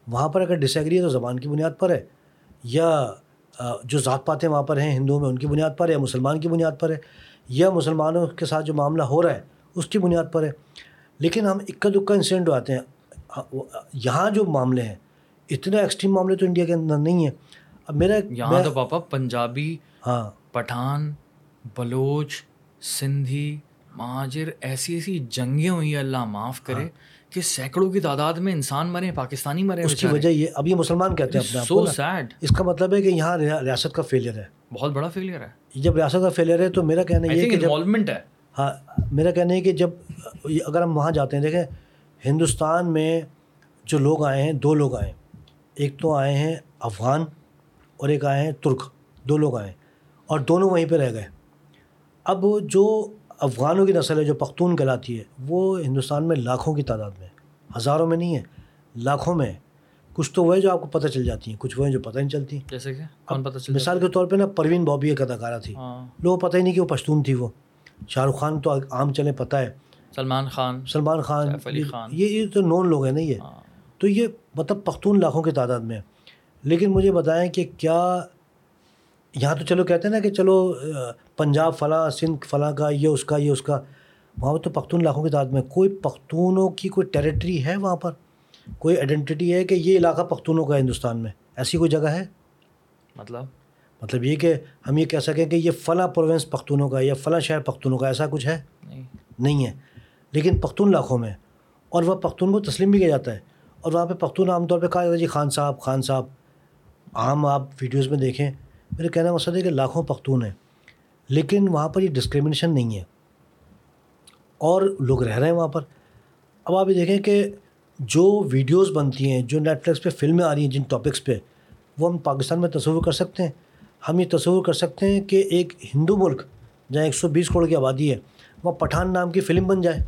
وہاں پر اگر ڈس ایگری ہے تو زبان کی بنیاد پر ہے۔ یا جو ذات پاتیں وہاں پر ہیں ہندوؤں میں ان کی بنیاد پر ہے یا مسلمان کی بنیاد پر ہے یا مسلمانوں کے ساتھ جو معاملہ ہو رہا ہے اس کی بنیاد پر ہے۔ لیکن ہم اکا دکا انسیڈنٹ آتے ہیں۔ یہاں جو معاملے ہیں اتنے ایکسٹریم معاملے تو انڈیا کے اندر نہیں ہیں۔ اب میرا یہاں تو پاپا پنجابی ہاں۔ پٹھان بلوچ سندھی مہاجر ایسی ایسی جنگیں ہوئی ہیں اللہ معاف کرے کہ سینکڑوں کی تعداد میں انسان مرے پاکستانی مرے اس کی وجہ یہ اب یہ مسلمان کہتے ہیں سو۔ سیڈ اس کا مطلب ہے کہ یہاں ریا- ریاست کا فیلئر ہے۔ بہت بڑا فیلئر ہے۔ جب ریاست کا فیلئر ہے تو میرا کہنا یہ ہے کہ انوالومنٹ ہے۔ ہاں میرا کہنا ہے کہ جب اگر ہم وہاں جاتے ہیں دیکھیں ہندوستان میں جو لوگ آئے ہیں دو لوگ آئے ہیں۔ ایک تو آئے ہیں افغان اور ایک آئے ہیں ترک۔ دو لوگ آئے ہیں اور دونوں وہیں پہ رہ گئے۔ اب جو افغانوں کی نسل ہے جو پختون کہلاتی ہے وہ ہندوستان میں لاکھوں کی تعداد میں ہزاروں میں نہیں ہے لاکھوں میں کچھ تو وہ جو آپ کو پتہ چل جاتی ہیں کچھ وہ جو پتہ نہیں چلتی۔ جیسے کہ؟ کون پتہ چل مثال کے طور پہ نا پروین بابی ایک اداکارہ تھی۔ ہاں۔ لوگوں پتہ ہی نہیں کہ وہ پشتون تھی وہ۔ شاہ رخ خان تو عام چلیں پتہ ہے۔ سلمان خان سلمان خان علی خان۔ یہ یہ تو نون لوگ ہیں نا یہ۔ ہاں۔ تو یہ مطلب پختون لاکھوں کی تعداد میں لیکن مجھے بتائیں کہ کیا یہاں تو چلو کہتے ہیں نا کہ چلو پنجاب فلاں سندھ فلاں کا یہ اس کا یہ اس کا۔ وہاں تو پختون لاکھوں کی تعداد میں۔ کوئی پختونوں کی کوئی ٹیریٹری ہے وہاں پر؟ کوئی آئیڈینٹی ہے کہ یہ علاقہ پختونوں کا ہے ہندوستان میں؟ ایسی کوئی جگہ ہے؟ مطلب؟ مطلب یہ کہ ہم یہ کہہ سکیں کہ یہ فلاں پروونس پختونوں کا یا فلاں شہر پختونوں کا ایسا کچھ ہے؟ نہیں۔ ہے۔ لیکن پختون لاکھوں میں اور وہ پختون کو تسلیم بھی کیا جاتا ہے۔ اور وہاں پہ پختون عام طور پہ کہا جاتا ہے جی خان صاحب خان صاحب عام آپ ویڈیوز میں دیکھیں۔ میرے کہنے کا مقصد ہے کہ لاکھوں پختون ہیں۔ لیکن وہاں پر یہ ڈسکریمنیشن نہیں ہے۔ اور لوگ رہ رہے ہیں وہاں پر۔ اب آپ یہ دیکھیں کہ جو ویڈیوز بنتی ہیں جو نیٹ فلکس پہ فلمیں آ رہی ہیں جن ٹاپکس پہ وہ ہم پاکستان میں تصور کر سکتے ہیں۔ ہم یہ تصور کر سکتے ہیں کہ ایک ہندو ملک جہاں ایک سو بیس کروڑ کی آبادی ہے وہاں پٹھان نام کی فلم بن جائے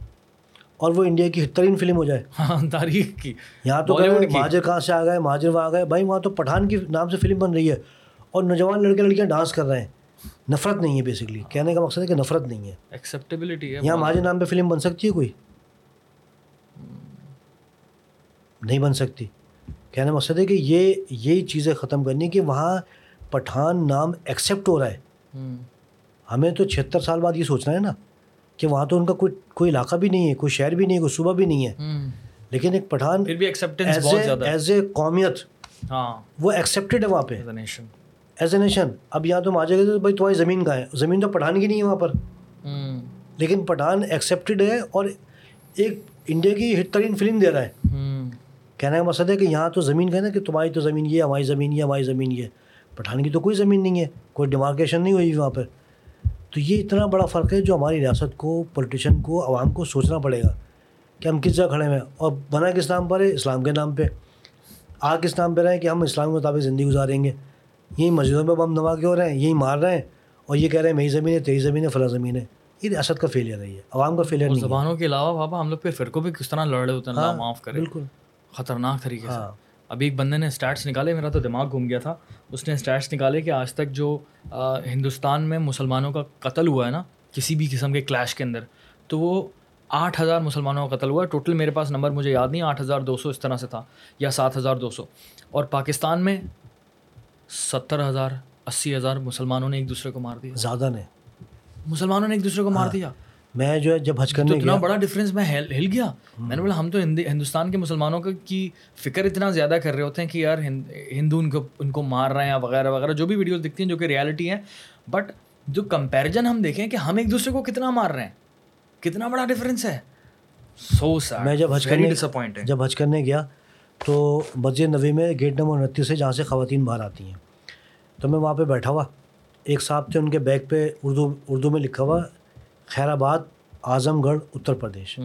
اور وہ انڈیا کی بہترین فلم ہو جائے۔ ہاں تاریخ کی یہاں تو مہاجر کہاں سے آ گئے مہاجر وہاں آ گئے۔ بھائی وہاں تو پٹھان کی نام سے فلم بن رہی ہے اور نوجوان لڑکے لڑکیاں ڈانس کر رہے ہیں۔ نفرت نہیں ہے بیسکلی کہنے کا مقصد ہے کہ نفرت نہیں ہے۔ ایکسیپٹیبلٹی ہے۔ یہاں مہاجر نام پہ فلم بن سکتی ہے کوئی؟ نہیں بن سکتی۔ کہنے کا مقصد ہے کہ یہ یہی چیزیں ختم کرنی کہ وہاں پٹھان نام ایکسیپٹ ہو رہا ہے۔ ہمیں تو چھہتر سال بعد یہ سوچنا ہے نا کہ وہاں تو ان کا کوئی کوئی علاقہ بھی نہیں ہے کوئی شہر بھی نہیں ہے کوئی صوبہ بھی نہیں ہے۔ لیکن ایک پٹھان ایز اے ہے۔ قومیت ہاں۔ وہ ایکسیپٹیڈ ہے وہاں پہ۔ ایز اے نیشن اب یہاں تو ماجے گئے بھائی تمہاری زمین کہاں ہے؟ زمین تو پٹھان کی نہیں ہے وہاں پر۔ لیکن پٹھان ایکسیپٹیڈ ہے اور ایک انڈیا کی ہٹ ترین فلم دے رہا ہے۔ کہنے کا مقصد ہے کہ یہاں تو زمین کہنا کہ تمہاری تو زمین یہ ہماری زمین یہ ہماری زمین یہ پٹھان کی تو کوئی زمین نہیں ہے کوئی ڈیمارکیشن نہیں ہوئی وہاں پر۔ تو یہ اتنا بڑا فرق ہے جو ہماری ریاست کو پولیٹیشین کو عوام کو سوچنا پڑے گا کہ ہم کس جگہ کھڑے ہیں۔ اور بنا کس نام پر ہے؟ اسلام کے نام پہ۔ آ کس نام پہ رہے ہیں کہ ہم اسلام کے مطابق زندگی گزاریں گے؟ یہی مسجدوں پہ بم دھما کے ہو رہے ہیں یہی مار رہے ہیں۔ اور یہ کہہ رہے ہیں میری زمین ہے تیری زمین ہے فلاں زمین ہے۔ یہ ریاست کا فیلئر ہے یہ عوام کا فیلئر نہیں زبانوں کے علاوہ بابا ہم لوگ پہ فرقوں پہ کس طرح لڑ رہے ہوتے ہیں ہاں، معاف کرے۔ بالکل۔ خطرناک طریقے سے۔ ہاں۔ ابھی ایک بندے نے اسٹیٹس نکالے میرا تو دماغ گھوم گیا تھا۔ اس نے اسٹیٹس نکالے کہ آج تک جو ہندوستان میں مسلمانوں کا قتل ہوا ہے نا کسی بھی قسم کے کلیش کے اندر تو وہ آٹھ ہزار مسلمانوں کا قتل ہوا ہے۔ ٹوٹل میرے پاس نمبر مجھے یاد نہیں آٹھ ہزار دو سو اس طرح سے تھا یا سات ہزار دو سو۔ اور پاکستان میں ستر ہزار اسی ہزار مسلمانوں نے ایک دوسرے کو مار دیا۔ زیادہ نے۔ مسلمانوں نے ایک دوسرے کو مار دیا۔ میں جو ہے جب حج کرنے اتنا بڑا ڈفرینس میں ہل گیا۔ میں نے بولا ہم تو ہندوستان کے مسلمانوں کی فکر اتنا زیادہ کر رہے ہوتے ہیں کہ یار ہند- ہندو ان کو ان کو مار رہے ہیں وغیرہ وغیرہ جو بھی ویڈیوز دکھتی ہیں جو کہ ریالٹی ہیں۔ بٹ جو کمپیریجن ہم دیکھیں کہ ہم ایک دوسرے کو کتنا مار رہے ہیں۔ کتنا بڑا ڈفرینس ہے۔ سو سیڈ میں جب حج کرنے جب حج کرنے گیا تو مسجد نبی میں گیٹ نمبر انتیس ہے جہاں سے خواتین باہر آتی ہیں۔ تو میں وہاں پہ بیٹھا ہوا۔ ایک صاحب تھے ان کے بیگ پہ اردو اردو میں لکھا ہوا۔ خیر آباد اعظم گڑھ اتر پردیش۔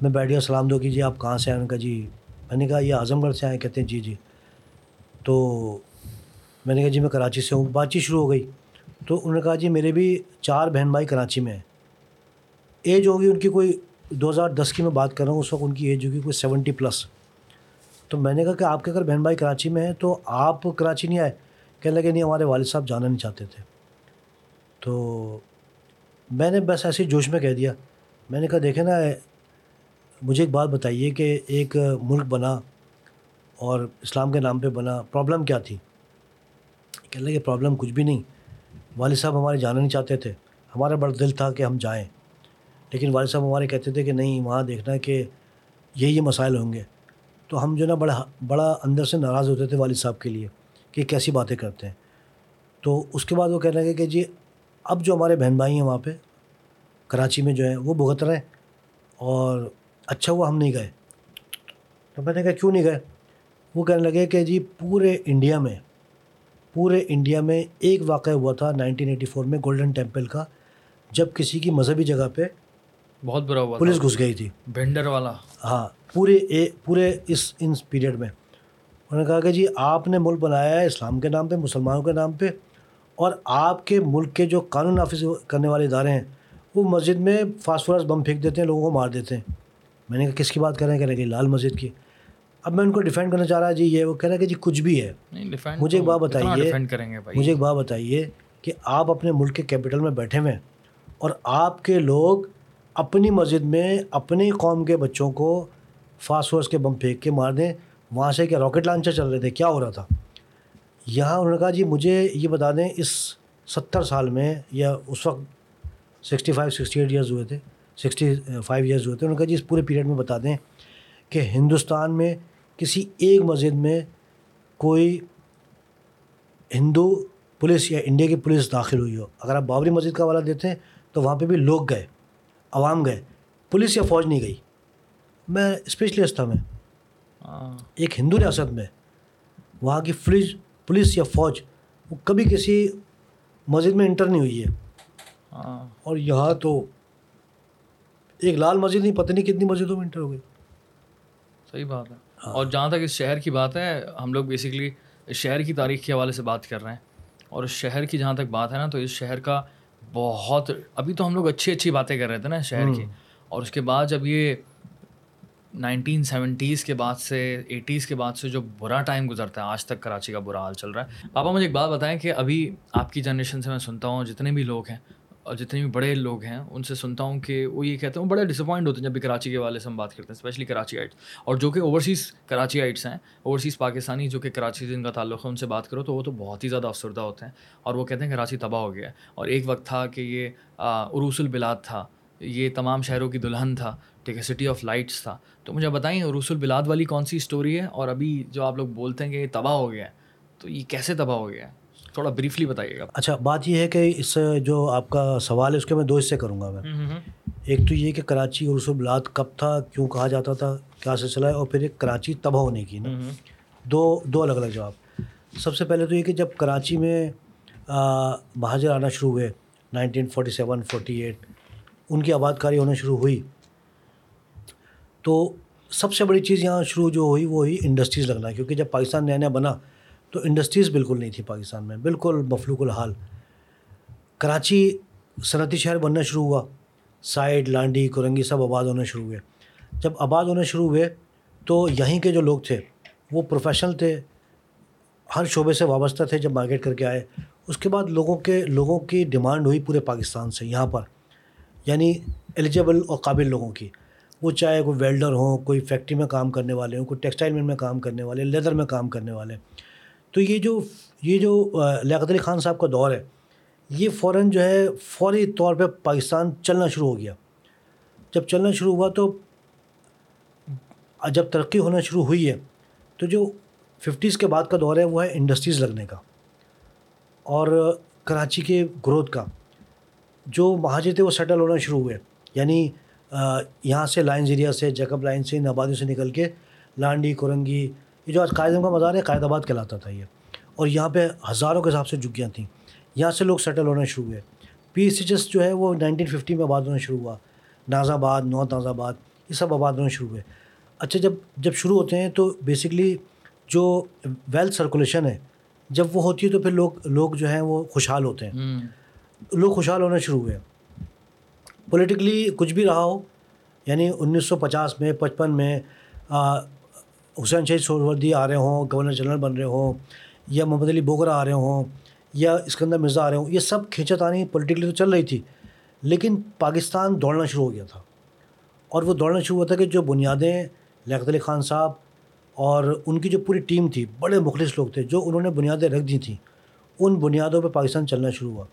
میں بیٹھ گیا سلام دو کیجیے آپ کہاں سے آئے؟ ان کا جی میں نے کہا یہ اعظم گڑھ سے آئے کہتے ہیں جی جی۔ تو میں نے کہا جی میں کراچی سے ہوں۔ بات چیت شروع ہو گئی۔ تو انہوں نے کہا جی میرے بھی چار بہن بھائی کراچی میں ہیں۔ ایج ہوگی ان کی کوئی دو ہزار دس کی میں بات کر رہا ہوں اس وقت ان کی ایج ہوگی کوئی سیونٹی پلس۔ تو میں نے کہا کہ آپ کے اگر بہن بھائی کراچی میں ہیں تو آپ کراچی نہیں آئے؟ کہنے لگے نہیں ہمارے والد صاحب جانا نہیں چاہتے تھے۔ تو میں نے بس ایسے جوش میں کہہ دیا۔ میں نے کہا، دیکھیں نا، مجھے ایک بات بتائیے کہ ایک ملک بنا اور اسلام کے نام پہ بنا پرابلم کیا تھی؟ کہنے لگے پرابلم کچھ بھی نہیں۔ والد صاحب ہمارے جانا نہیں چاہتے تھے۔ ہمارا بڑا دل تھا کہ ہم جائیں۔ لیکن والد صاحب ہمارے کہتے تھے کہ نہیں، وہاں دیکھنا کہ یہی یہ مسائل ہوں گے۔ تو ہم جو نا، بڑا بڑا اندر سے ناراض ہوتے تھے والد صاحب کے لیے کہ کیسی باتیں کرتے ہیں۔ تو اس کے بعد وہ کہنے لگے کہ جی اب جو ہمارے بہن بھائی ہیں وہاں پہ کراچی میں جو ہیں وہ بھگت رہے ہیں اور اچھا ہوا ہم نہیں گئے۔ تو میں نے کہا کیوں نہیں گئے؟ وہ کہنے لگے کہ جی پورے انڈیا میں پورے انڈیا میں ایک واقعہ ہوا تھا نائنٹین ایٹی فور میں گولڈن ٹیمپل کا جب کسی کی مذہبی جگہ پہ بہت برا ہوا پولیس گھس گئی تھی۔ بینڈر والا۔ ہاں پورے اے پورے اس ان پیریڈ میں۔ انہوں نے کہا کہ جی آپ نے ملک بنایا ہے اسلام کے نام پہ مسلمانوں کے نام پہ اور آپ کے ملک کے جو قانون نافذ کرنے والے ادارے ہیں وہ مسجد میں فاسفورس بم پھینک دیتے ہیں لوگوں کو مار دیتے ہیں۔ میں نے کہا کس کی بات کر رہے ہیں؟ کہہ رہے کہ لال مسجد کی۔ اب میں ان کو ڈیفینڈ کرنا چاہ رہا جی یہ وہ کہہ رہا کہ جی کچھ بھی ہے۔ مجھے ایک بات بتائیے مجھے ایک بات بتائیے کہ آپ اپنے ملک کے کیپٹل میں بیٹھے ہوئے ہیں اور آپ کے لوگ اپنی مسجد میں اپنی قوم کے بچوں کو فاسفورس کے بم پھینک کے مار دیں۔ وہاں سے کیا راکٹ لانچر چل رہے تھے۔ کیا ہو رہا تھا؟ یہاں انہوں نے کہا جی مجھے یہ بتا دیں اس ستر سال میں یا اس وقت sixty five sixty eight years ہوئے تھے سکسٹی فائیو ایئرز ہوئے تھے انہوں نے کہا جی اس پورے پیریڈ میں بتا دیں کہ ہندوستان میں کسی ایک مسجد میں کوئی ہندو پولیس یا انڈیا کی پولیس داخل ہوئی ہو۔ اگر آپ بابری مسجد کا حوالہ دیتے ہیں تو وہاں پہ بھی لوگ گئے عوام گئے پولیس یا فوج نہیں گئی۔ میں اسپیشلسٹ تھا میں۔ ہاں۔ ایک ہندو ریاست میں وہاں کی فریج پولیس یا فوج وہ کبھی کسی مسجد میں انٹر نہیں ہوئی ہے۔ ہاں۔ اور یہاں تو ایک لال مسجد نہیں پتہ نہیں کتنی مسجدوں میں انٹر ہو گئی۔ صحیح بات ہے۔ ہاں۔ اور جہاں تک اس شہر کی بات ہے ہم لوگ بیسکلی شہر کی تاریخ کے حوالے سے بات کر رہے ہیں۔ اور اس شہر کی جہاں تک بات ہے نا تو اس شہر کا بہت ابھی تو ہم لوگ اچھی اچھی باتیں کر رہے تھے نا شہر کی۔ اور اس کے بعد جب یہ نائنٹین سیونٹیز کے بعد سے، ایٹیز کے بعد سے جو برا ٹائم گزرتا ہے، آج تک کراچی کا برا حال چل رہا ہے۔ پاپا، مجھے ایک بات بتائیں کہ ابھی آپ کی جنریشن سے میں سنتا ہوں، جتنے بھی لوگ ہیں اور جتنے بھی بڑے لوگ ہیں، ان سے سنتا ہوں کہ وہ یہ کہتے ہیں بڑے ڈس اپوائنٹ ہوتے ہیں جب بھی کراچی کے والے سے ہم بات کرتے ہیں اسپیشلی کراچی آئٹس۔ اور جو کہ اوورسیز کراچی آئٹس ہیں اوورسیز پاکستانی جو کہ کراچی سے ان کا تعلق ہے، ان سے بات کرو تو وہ تو بہت ہی زیادہ افسردہ ہوتے ہیں۔ اور وہ کہتے ہیں کراچی تباہ ہو گیا اور ایک وقت تھا کہ یہ عروس البلاد تھا، یہ تمام شہروں کی دلہن تھا۔ ٹھیک ہے سٹی آف لائٹس تھا۔ تو مجھے بتائیں عروس البلاد والی کون سی اسٹوری ہے؟ اور ابھی جو آپ لوگ بولتے ہیں کہ یہ تباہ ہو گیا ہے تو یہ کیسے تباہ ہو گیا ہے؟ تھوڑا بریفلی بتائیے گا۔ اچھا بات یہ ہے کہ اس جو آپ کا سوال ہے اس کے میں دو حصے کروں گا میں۔ ایک تو یہ کہ کراچی عروس البلاد کب تھا کیوں کہا جاتا تھا کیا سلسلہ ہے اور پھر ایک کراچی تباہ ہونے کی نا۔ دو دو الگ الگ جواب۔ سب سے پہلے تو یہ کہ جب کراچی میں مہاجر آنا شروع ہوئے nineteen forty seven forty eight ان کی آباد کاری ہونا شروع ہوئی۔ تو سب سے بڑی چیز یہاں شروع جو ہوئی وہ ہوئی انڈسٹریز لگنا، کیونکہ جب پاکستان نیا نیا بنا تو انڈسٹریز بالکل نہیں تھی پاکستان میں، بالکل مفلوق الحال۔ کراچی صنعتی شہر بننا شروع ہوا سائڈ لانڈی کرنگی سب آباد ہونا شروع ہوئے۔ جب آباد ہونا شروع ہوئے تو یہیں کے جو لوگ تھے، وہ پروفیشنل تھے، ہر شعبے سے وابستہ تھے جب مارکیٹ کر کے آئے۔ اس کے بعد لوگوں کے، لوگوں کی ڈیمانڈ ہوئی پورے پاکستان سے، یہاں پر یعنی ایلیجیبل اور قابل لوگوں کی۔ وہ چاہے کوئی ویلڈر ہوں، کوئی فیکٹری میں کام کرنے والے ہوں، کوئی ٹیکسٹائل مل میں کام کرنے والے، لیدر میں کام کرنے والے۔ تو یہ جو یہ جو لیاقت علی خان صاحب کا دور ہے، یہ فوراً جو ہے فوری طور پہ پاکستان چلنا شروع ہو گیا۔ جب چلنا شروع ہوا تو جب ترقی ہونا شروع ہوئی ہے، تو جو ففٹیز کے بعد کا دور ہے، وہ ہے انڈسٹریز لگنے کا اور کراچی کے گروتھ کا۔ جو مہاجر تھے وہ سیٹل ہونا شروع ہوئے یعنی یہاں سے لائنز ایریا سے جیکب لائن سے ان آبادیوں سے نکل کے لانڈی کرنگی یہ جو آج قائد کا مزار ہے قائد آباد کہلاتا تھا یہ۔ اور یہاں پہ ہزاروں کے حساب سے جھگیاں تھیں۔ یہاں سے لوگ سیٹل ہونا شروع ہوئے۔ پی ایس جو ہے وہ نائنٹین ففٹی میں آباد ہونا شروع ہوا۔ ناز آباد نوت ناز آباد یہ سب آباد ہونا شروع ہوئے۔ اچھا جب جب شروع ہوتے ہیں تو بیسکلی جو ویلتھ سرکولیشن ہے جب وہ ہوتی ہے تو پھر لوگ لوگ جو ہیں وہ خوشحال ہوتے ہیں۔ لوگ خوشحال ہونا شروع ہوئے۔ پولیٹیکلی کچھ بھی رہا ہو یعنی انیس سو پچاس میں، پچپن میں حسین شہید سوروردی آ رہے ہوں، گورنر جنرل بن رہے ہوں، یا محمد علی بوگرا آ رہے ہوں، یا اسکندر مرزا آ رہے ہوں، یہ سب کھینچتانی پولیٹیکلی تو چل رہی تھی، لیکن پاکستان دوڑنا شروع ہو گیا تھا۔ اور وہ دوڑنا شروع ہوا تھا کہ جو بنیادیں لیاقت علی خان صاحب اور ان کی جو پوری ٹیم تھی، بڑے مخلص لوگ تھے، جو انہوں نے بنیادیں رکھ دی تھیں، ان بنیادوں پہ پاکستان چلنا شروع ہوا۔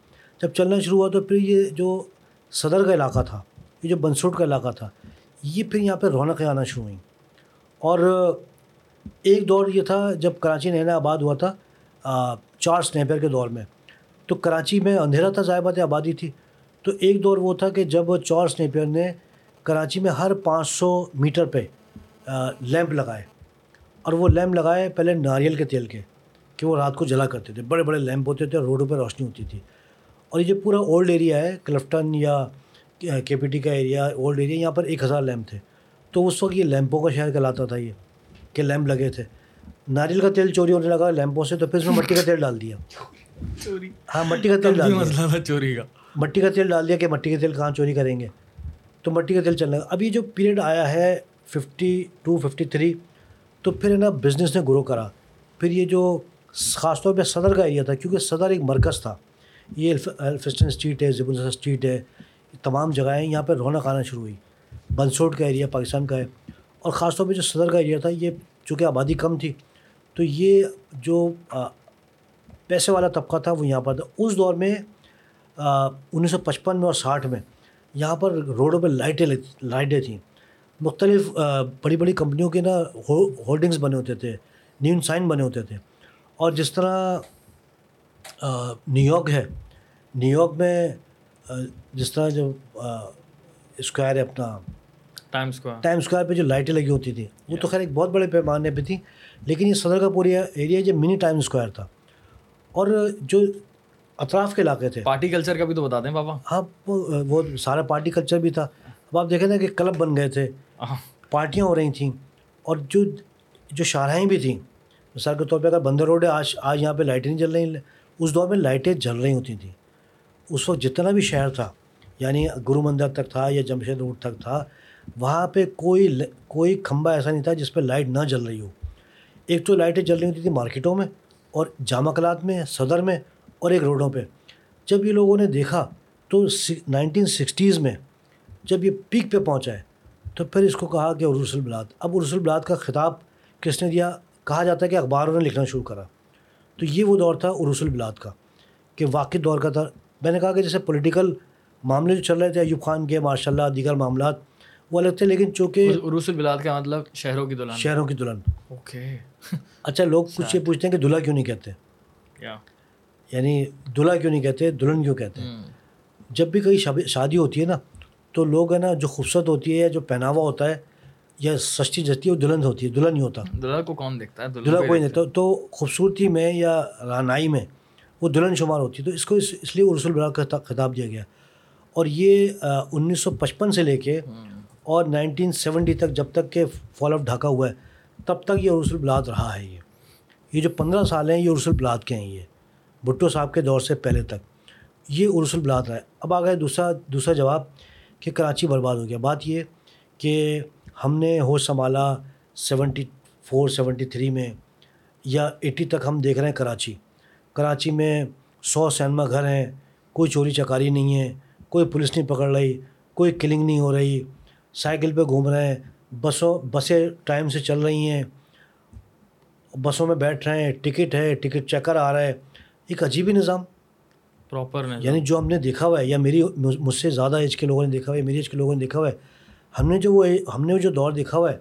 جب چلنا شروع ہوا تو پھر یہ جو صدر کا علاقہ تھا، یہ جو بنسوٹ کا علاقہ تھا، یہ پھر یہاں پہ رونقیں آنا شروع ہوئیں۔ اور ایک دور یہ تھا جب کراچی نیا آباد ہوا تھا چار سنیپر کے دور میں۔ تو کراچی میں اندھیرا تھا ضائع آبادی تھی۔ تو ایک دور وہ تھا کہ جب چار سنیپر نے کراچی میں ہر پانچ سو میٹر پہ لیمپ لگائے۔ اور وہ لیمپ لگائے پہلے ناریل کے تیل کے، کہ وہ رات کو جلا کرتے تھے۔ بڑے بڑے لیمپ ہوتے تھے اور روڈوں پہ روشنی ہوتی تھی۔ اور یہ جو پورا اولڈ ایریا ہے کلفٹن یا K P T area old area area یہاں پر ایک ہزار لیمپ تھے۔ تو اس وقت یہ لیمپوں کا شہر کہلاتا تھا یہ کہ لیمپ لگے تھے۔ ناریل کا تیل چوری ہونے لگا لیمپوں سے تو پھر اس میں مٹی کا تیل ڈال دیا۔ ہاں مٹی کا تیل ڈال دیا۔ چوری کا؟ مٹی کا تیل ڈال دیا کہ مٹی کا تیل کہاں چوری کریں گے۔ تو مٹی کا تیل چلنے لگا۔ ابھی جو پیریڈ آیا ہے ففٹی ٹو ففٹی تھری تو پھر ہے نا بزنس نے گرو کرا۔ پھر یہ جو خاص طور پہ صدر کا ایریا تھا کیونکہ صدر ایک مرکز تھا۔ یہ الفسٹن اسٹریٹ ہے زبن اسٹریٹ ہے۔ تمام جگہیں یہاں پہ رونق آنا شروع ہوئی۔ بنسوٹ کا ایریا پاکستان کا ہے۔ اور خاص طور پہ جو صدر کا ایریا تھا، یہ چونکہ آبادی کم تھی، تو یہ جو پیسے والا طبقہ تھا، وہ یہاں پر تھا۔ اس دور میں انیس سو پچپن میں اور ساٹھ میں یہاں پر روڈوں پہ لائٹیں لائٹیں تھیں۔ مختلف بڑی بڑی کمپنیوں کے نا ہولڈنگس بنے ہوتے تھے، نیون سائن بنے ہوتے تھے۔ اور جس طرح نیو یارک ہے۔ نیو یارک میں جس طرح جو اسکوائر ہے اپنا۔ Time square. ٹائم اسکوائر پہ جو لائٹیں لگی ہوتی تھیں۔ وہ تو خیر ایک بہت بڑے پیمانے پہ تھیں لیکن یہ صدر کا پورا ایریا جو منی ٹائم اسکوائر تھا۔ اور جو اطراف کے علاقے تھے۔ پارٹی کلچر کا بھی تو بتا دیں بابا۔ ہاں وہ سارا پارٹی کلچر بھی تھا۔ اب آپ دیکھیں نا کہ کلب بن گئے تھے۔ پارٹیاں ہو رہی تھیں۔ اور جو جو شاہراہیں بھی تھیں۔ مثال کے طور پہ اگر بندر روڈ ہے آج آج یہاں پہ لائٹیں نہیں جل رہی۔ اس دور میں لائٹیں جل رہی ہوتی تھیں۔ اس وقت جتنا بھی شہر تھا یعنی گرو مندر تک تھا یا جمشید روڈ تک تھا، وہاں پہ کوئی کوئی کھمبا ایسا نہیں تھا جس پہ لائٹ نہ جل رہی ہو۔ ایک تو لائٹیں جل رہی ہوتی تھیں مارکیٹوں میں اور جامع کلات میں، صدر میں اور ایک روڈوں پہ۔ جب یہ لوگوں نے دیکھا تو نائنٹین سکسٹیز میں جب یہ پیک پہ پہنچا ہے، تو پھر اس کو کہا کہ عروس البلاد اب عروس البلاد کا خطاب کس نے دیا؟ کہا جاتا ہے کہ اخباروں نے لکھنا شروع کرا۔ تو یہ وہ دور تھا عروس البلاد کا کہ واقع دور کا تھا۔ میں نے کہا کہ جیسے پولیٹیکل معاملے جو چل رہے تھے ایوب خان کے ماشاء اللہ دیگر معاملات وہ الگ تھے لیکن چونکہ عروس البلاد کا مطلب شہروں کی دلہن شہروں کی دلہن اوکے۔ اچھا لوگ کچھ یہ پوچھتے ہیں کہ دلہا کیوں نہیں کہتے؟ یعنی دلہا کیوں نہیں کہتے؟ دلہن کیوں کہتے؟ ہیں جب بھی کہیں شادی ہوتی ہے نا تو لوگ ہے نا جو خوبصورت ہوتی ہے یا جو پہناوا ہوتا ہے یا سستی جستی وہ دلہن ہوتی ہے دلہن نہیں ہوتا۔ دلہا کو کون دیکھتا ہے؟ دلہا کوئی نہیں تو خوبصورتی میں یا رانائی میں وہ دلہن شمار ہوتی ہے۔ تو اس کو اس اس لیے عرس البلا کا خطاب دیا گیا۔ اور یہ انیس سو پچپن سے لے کے اور نائنٹین سیونٹی تک جب تک کہ فال آف ڈھاکا ہوا ہے تب تک یہ عرس البلاد رہا ہے۔ یہ یہ جو پندرہ سال ہیں یہ عرس البلاد کے ہیں۔ یہ بھٹو صاحب کے دور سے پہلے تک یہ عرس البلاد رہا ہے۔ اب آ گئے دوسرا دوسرا جواب کہ کراچی برباد ہو گیا۔ بات یہ کہ ہم نے ہوش سنبھالا سیونٹی فور سیونٹی تھری میں یا ایٹی تک ہم دیکھ رہے ہیں کراچی۔ کراچی میں سو سینما گھر ہیں کوئی چوری چکاری نہیں ہے کوئی پولیس نہیں پکڑ رہی کوئی کلنگ نہیں ہو رہی۔ سائیکل پہ گھوم رہے ہیں بسوں بسیں ٹائم سے چل رہی ہیں۔ بسوں میں بیٹھ رہے ہیں ٹکٹ ہے ٹکٹ چیکر آ رہا ہے۔ ایک عجیبی نظام۔ پراپر یعنی جو ہم نے دیکھا ہوا ہے یا میری مجھ سے زیادہ ایج کے لوگوں نے دیکھا ہوا ہے میری ایج کے لوگوں نے دیکھا ہوا ہے ہم نے جو وہ ہم نے جو دور دیکھا ہوا ہے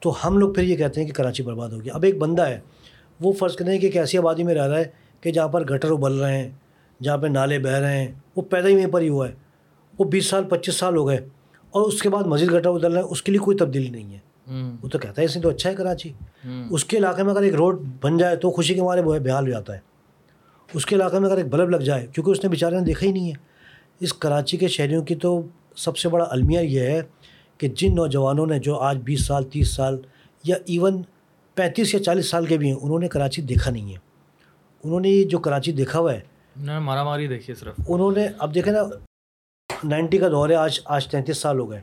تو ہم لوگ پھر یہ کہتے ہیں کہ کراچی برباد ہو گیا۔ اب ایک بندہ ہے وہ فرض کریں کہ ایک ایسی آبادی میں رہ رہا ہے کہ جہاں پر گٹر ابل رہے ہیں جہاں پہ نالے بہہ رہے ہیں وہ پیدا ہی وہیں پر ہی ہوا ہے۔ وہ بیس سال پچیس سال ہو گئے اور اس کے بعد مزید گٹر ابل رہے ہیں اس کے لیے کوئی تبدیلی نہیں ہے۔ وہ تو کہتا ہے اس نے تو اچھا ہے کراچی۔ اس کے علاقے میں اگر ایک روڈ بن جائے تو خوشی کے مارے وہ بحال ہو جاتا ہے۔ اس کے علاقے میں اگر ایک بلب لگ جائے کیونکہ اس نے بیچارے نے دیکھا ہی نہیں ہے۔ اس کراچی کے شہریوں کی تو سب سے بڑا المیہ یہ ہے کہ جن نوجوانوں نے جو آج بیس سال تیس سال یا ایون پینتیس یا چالیس سال کے بھی ہیں انہوں نے کراچی دیکھا نہیں ہے۔ انہوں نے یہ جو کراچی دیکھا ہوا ہے انہوں نے مارا ماری دیکھی ہے صرف۔ انہوں نے اب دیکھیں نا نائنٹی کا دور ہے آج آج تینتیس سال ہو گئے۔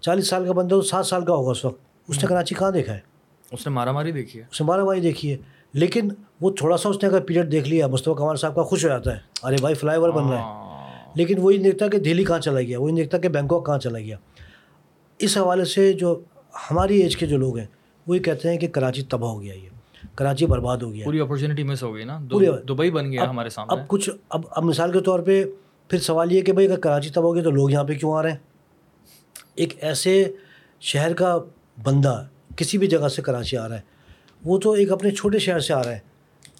چالیس سال کا بندہ تو سات سال کا ہوگا اس وقت۔ اس نے کراچی کہاں دیکھا ہے؟ اس نے مارا ماری دیکھی ہے۔ اس نے مارا ماری دیکھی ہے۔ لیکن وہ تھوڑا سا اس نے اگر پیریڈ دیکھ لیا مصطفیٰ کمال صاحب کا خوش ہو جاتا ہے۔ ارے بھائی فلائی اوور بن رہا ہے۔ ہاں۔ لیکن وہی نہیں دیکھتا کہ دہلی کہاں چلا گیا وہی دیکھتا کہ بینکاک کہاں چلا گیا۔ اس حوالے سے جو ہماری ایج کے جو لوگ ہیں وہی کہتے ہیں کہ کراچی تباہ ہو گیا یہ۔ کراچی برباد ہو گیا۔ پوری اپرچونیٹی مس ہو گئی نا۔ دبئی بن گیا ہمارے سامنے۔ اب کچھ اب اب مثال کے طور پہ پھر سوال یہ کہ بھائی اگر کراچی تباہ ہو گیا تو لوگ یہاں پہ کیوں آ رہے ہیں؟ ایک ایسے شہر کا بندہ کسی بھی جگہ سے کراچی آ رہا ہے وہ تو ایک اپنے چھوٹے شہر سے آ رہا ہے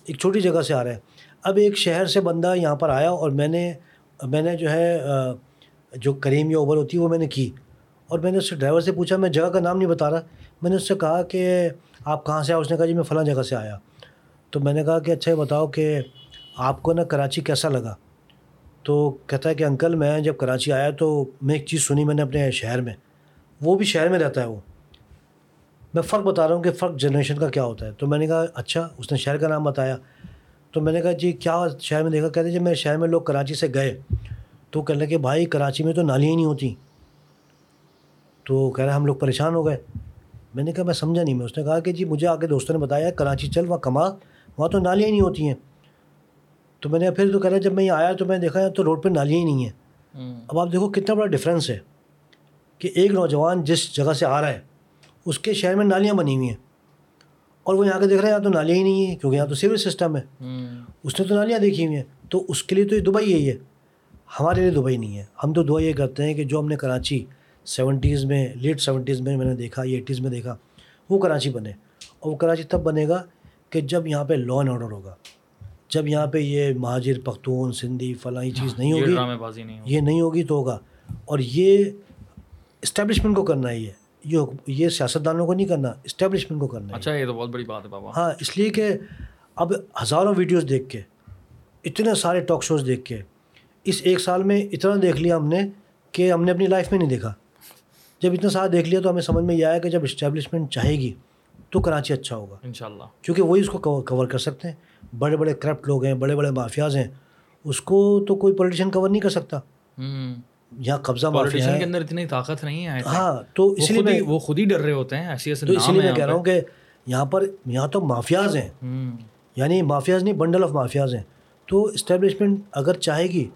ایک چھوٹی جگہ سے آ رہا ہے۔ اب ایک شہر سے بندہ یہاں پر آیا اور میں نے میں نے جو ہے جو کریم یا اوبر ہوتی ہے وہ میں نے کی۔ اور میں نے اس سے ڈرائیور سے پوچھا، میں جگہ کا نام نہیں بتا رہا۔ میں نے اس سے کہا کہ آپ کہاں سے آئے؟ اس نے کہا جی میں فلاں جگہ سے آیا۔ تو میں نے کہا کہ اچھا یہ بتاؤ کہ آپ کو نا کراچی کیسا لگا؟ تو کہتا ہے کہ انکل، میں جب کراچی آیا تو میں ایک چیز سنی میں نے اپنے شہر میں۔ وہ بھی شہر میں رہتا ہے وہ۔ میں فرق بتا رہا ہوں کہ فرق جنریشن کا کیا ہوتا ہے۔ تو میں نے کہا اچھا اس نے شہر کا نام بتایا۔ تو میں نے کہا جی کیا شہر میں دیکھا؟ کہتے جب جی، میں شہر میں لوگ کراچی سے گئے۔ تو کہنے لگے، بھائی، کراچی میں تو نالیاں ہی نہیں ہوتی۔ تو کہہ رہا ہم لوگ پریشان ہو گئے۔ میں نے کہا میں سمجھا نہیں میں اس نے کہا کہ جی مجھے آ کے دوستوں نے بتایا کراچی چل وہاں کما وہاں تو نالیاں ہی نہیں ہوتی ہیں۔ تو میں نے پھر تو کہہ رہا جب میں آیا تو میں نے دیکھا تو روڈ پہ نالیاں ہی نہیں ہیں۔ اب آپ دیکھو کتنا بڑا ڈفرینس ہے کہ ایک نوجوان جس جگہ سے آ رہا ہے اس کے شہر میں نالیاں بنی ہوئی ہیں۔ اور وہ یہاں کے دیکھ رہے ہیں یہاں تو نالیاں ہی نہیں ہیں کیونکہ یہاں تو سیوریج سسٹم ہے۔ اس نے تو نالیاں دیکھی ہوئی ہیں۔ تو اس کے لیے تو یہ دبئی یہی ہے۔ ہمارے لیے دبئی نہیں ہے۔ ہم تو دعا یہ کرتے ہیں کہ جو ہم نے کراچی سیونٹیز میں لیٹ سیونٹیز میں میں نے دیکھا یا ایٹیز میں دیکھا وہ کراچی بنے۔ اور وہ کراچی تب بنے گا کہ جب یہاں پہ لا اینڈ آرڈر ہوگا۔ جب یہاں پہ یہ مہاجر پختون سندھی فلاں چیز نہیں ہوگی بازی نہیں ہوگی۔ یہ نہیں ہوگی تو ہوگا۔ اور یہ اسٹیبلشمنٹ کو کرنا ہے یہ۔ یہ یہ سیاستدانوں کو نہیں کرنا اسٹیبلشمنٹ کو کرنا ہے۔ اچھا یہ تو بہت بڑی بات ہے بابا۔ ہاں اس لیے کہ اب ہزاروں ویڈیوز دیکھ کے اتنے سارے ٹاک شوز دیکھ کے اس ایک سال میں اتنا دیکھ لیا ہم نے کہ ہم نے اپنی لائف میں نہیں دیکھا۔ جب اتنا سارا دیکھ لیا تو ہمیں سمجھ میں یہ آیا کہ جب اسٹیبلشمنٹ چاہے گی تو کراچی اچھا ہوگا۔ انشاءاللہ۔ کیونکہ وہی اس کو کور کر سکتے ہیں۔ بڑے بڑے کرپٹ لوگ ہیں بڑے بڑے مافیاز ہیں۔ اس کو تو کوئی پولیٹیشین کور نہیں کر سکتا۔ یہاں قبضہ مافیا پولیٹیشین کے اندر اتنی طاقت نہیں ہے۔ ہاں تو اس لیے وہ خود ہی ڈر رہے ہوتے ہیں ایسی ایسے تو اسی لیے میں کہہ رہا ہوں کہ یہاں پر یہاں تو مافیاز ہیں۔ یعنی مافیاز نہیں بنڈل آف مافیاز ہیں۔ تو اسٹیبلشمنٹ اگر چاہے گی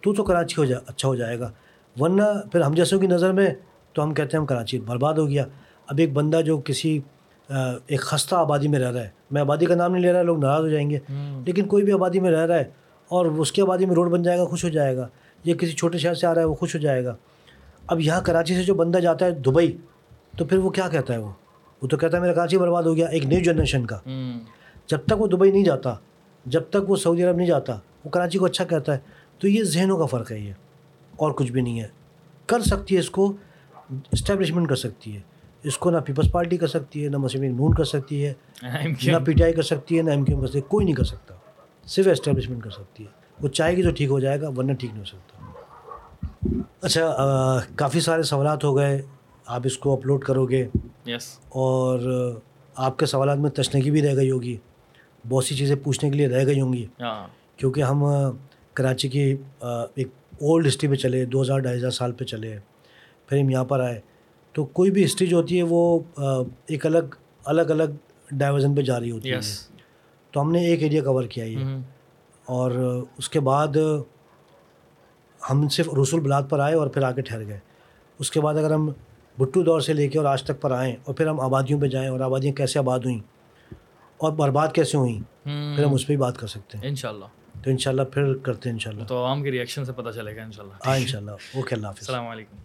تو تو کراچی ہو جائے اچھا ہو جائے گا۔ ورنہ پھر ہم جیسوں کی نظر میں تو ہم کہتے ہیں ہم کراچی برباد ہو گیا۔ اب ایک بندہ جو کسی ایک خستہ آبادی میں رہ رہا ہے۔ میں آبادی کا نام نہیں لے رہا لوگ ناراض ہو جائیں گے۔ لیکن کوئی بھی آبادی میں رہ رہا ہے اور اس کی آبادی میں روڈ بن جائے گا خوش ہو جائے گا۔ یا کسی چھوٹے شہر سے آ رہا ہے وہ خوش ہو جائے گا۔ اب یہاں کراچی سے جو بندہ جاتا ہے دبئی تو پھر وہ کیا کہتا ہے وہ؟ وہ تو کہتا ہے میرا کراچی برباد ہو گیا ایک نیو جنریشن کا۔ جب تک وہ دبئی نہیں جاتا جب تک وہ سعودی عرب نہیں جاتا وہ کراچی کو اچھا کہتا ہے۔ تو یہ ذہنوں کا فرق ہے یہ اور کچھ بھی نہیں ہے۔ کر سکتی ہے اس کو اسٹیبلشمنٹ کر سکتی ہے۔ اس کو نہ پیپلز پارٹی کر سکتی ہے نہ مسلم نون کر سکتی ہے نہ پی ٹی آئی کر سکتی ہے نہ ایم کیو ایم کر سکتی ہے کوئی نہیں کر سکتا۔ صرف اسٹیبلشمنٹ کر سکتی ہے۔ وہ چاہے گی تو ٹھیک ہو جائے گا ورنہ ٹھیک نہیں ہو سکتا۔ اچھا کافی سارے سوالات ہو گئے۔ آپ اس کو اپلوڈ کرو گے۔ یس اور آپ کے سوالات میں تشنگی بھی رہ گئی ہوگی۔ بہت سی چیزیں پوچھنے کے لیے رہ گئی ہوں گی۔ ہاں۔ کیونکہ ہم کراچی کی ایک اولڈ ہسٹری پہ چلے دو ہزار ڈھائی ہزار سال پہ چلے۔ پھر ہم یہاں پر آئے تو کوئی بھی ہسٹری جو ہوتی ہے وہ آ، ایک الگ الگ الگ ڈائیورژن پہ جا رہی ہوتی ہے۔ تو ہم نے ایک ایریا کور کیا یہ۔ اور آ، اس کے بعد آ، ہم صرف رسول بلاد پر آئے اور پھر آگے ٹھہر گئے۔ اس کے بعد اگر ہم بھٹو دور سے لے کے اور آج تک پر آئیں اور پھر ہم آبادیوں پہ جائیں اور آبادیاں کیسے آباد ہوئیں اور برباد کیسے ہوئیں پھر ہم اس پہ ہی بات کر سکتے ہیں۔ ان شاء اللہ تو انشاءاللہ پھر کرتے ہیں انشاءاللہ۔ تو عوام کے ریئیکشن سے پتہ چلے گا ان شاء اللہ ہاں انشاءاللہ۔ اوکے اللہ حافظ۔ السلام علیکم۔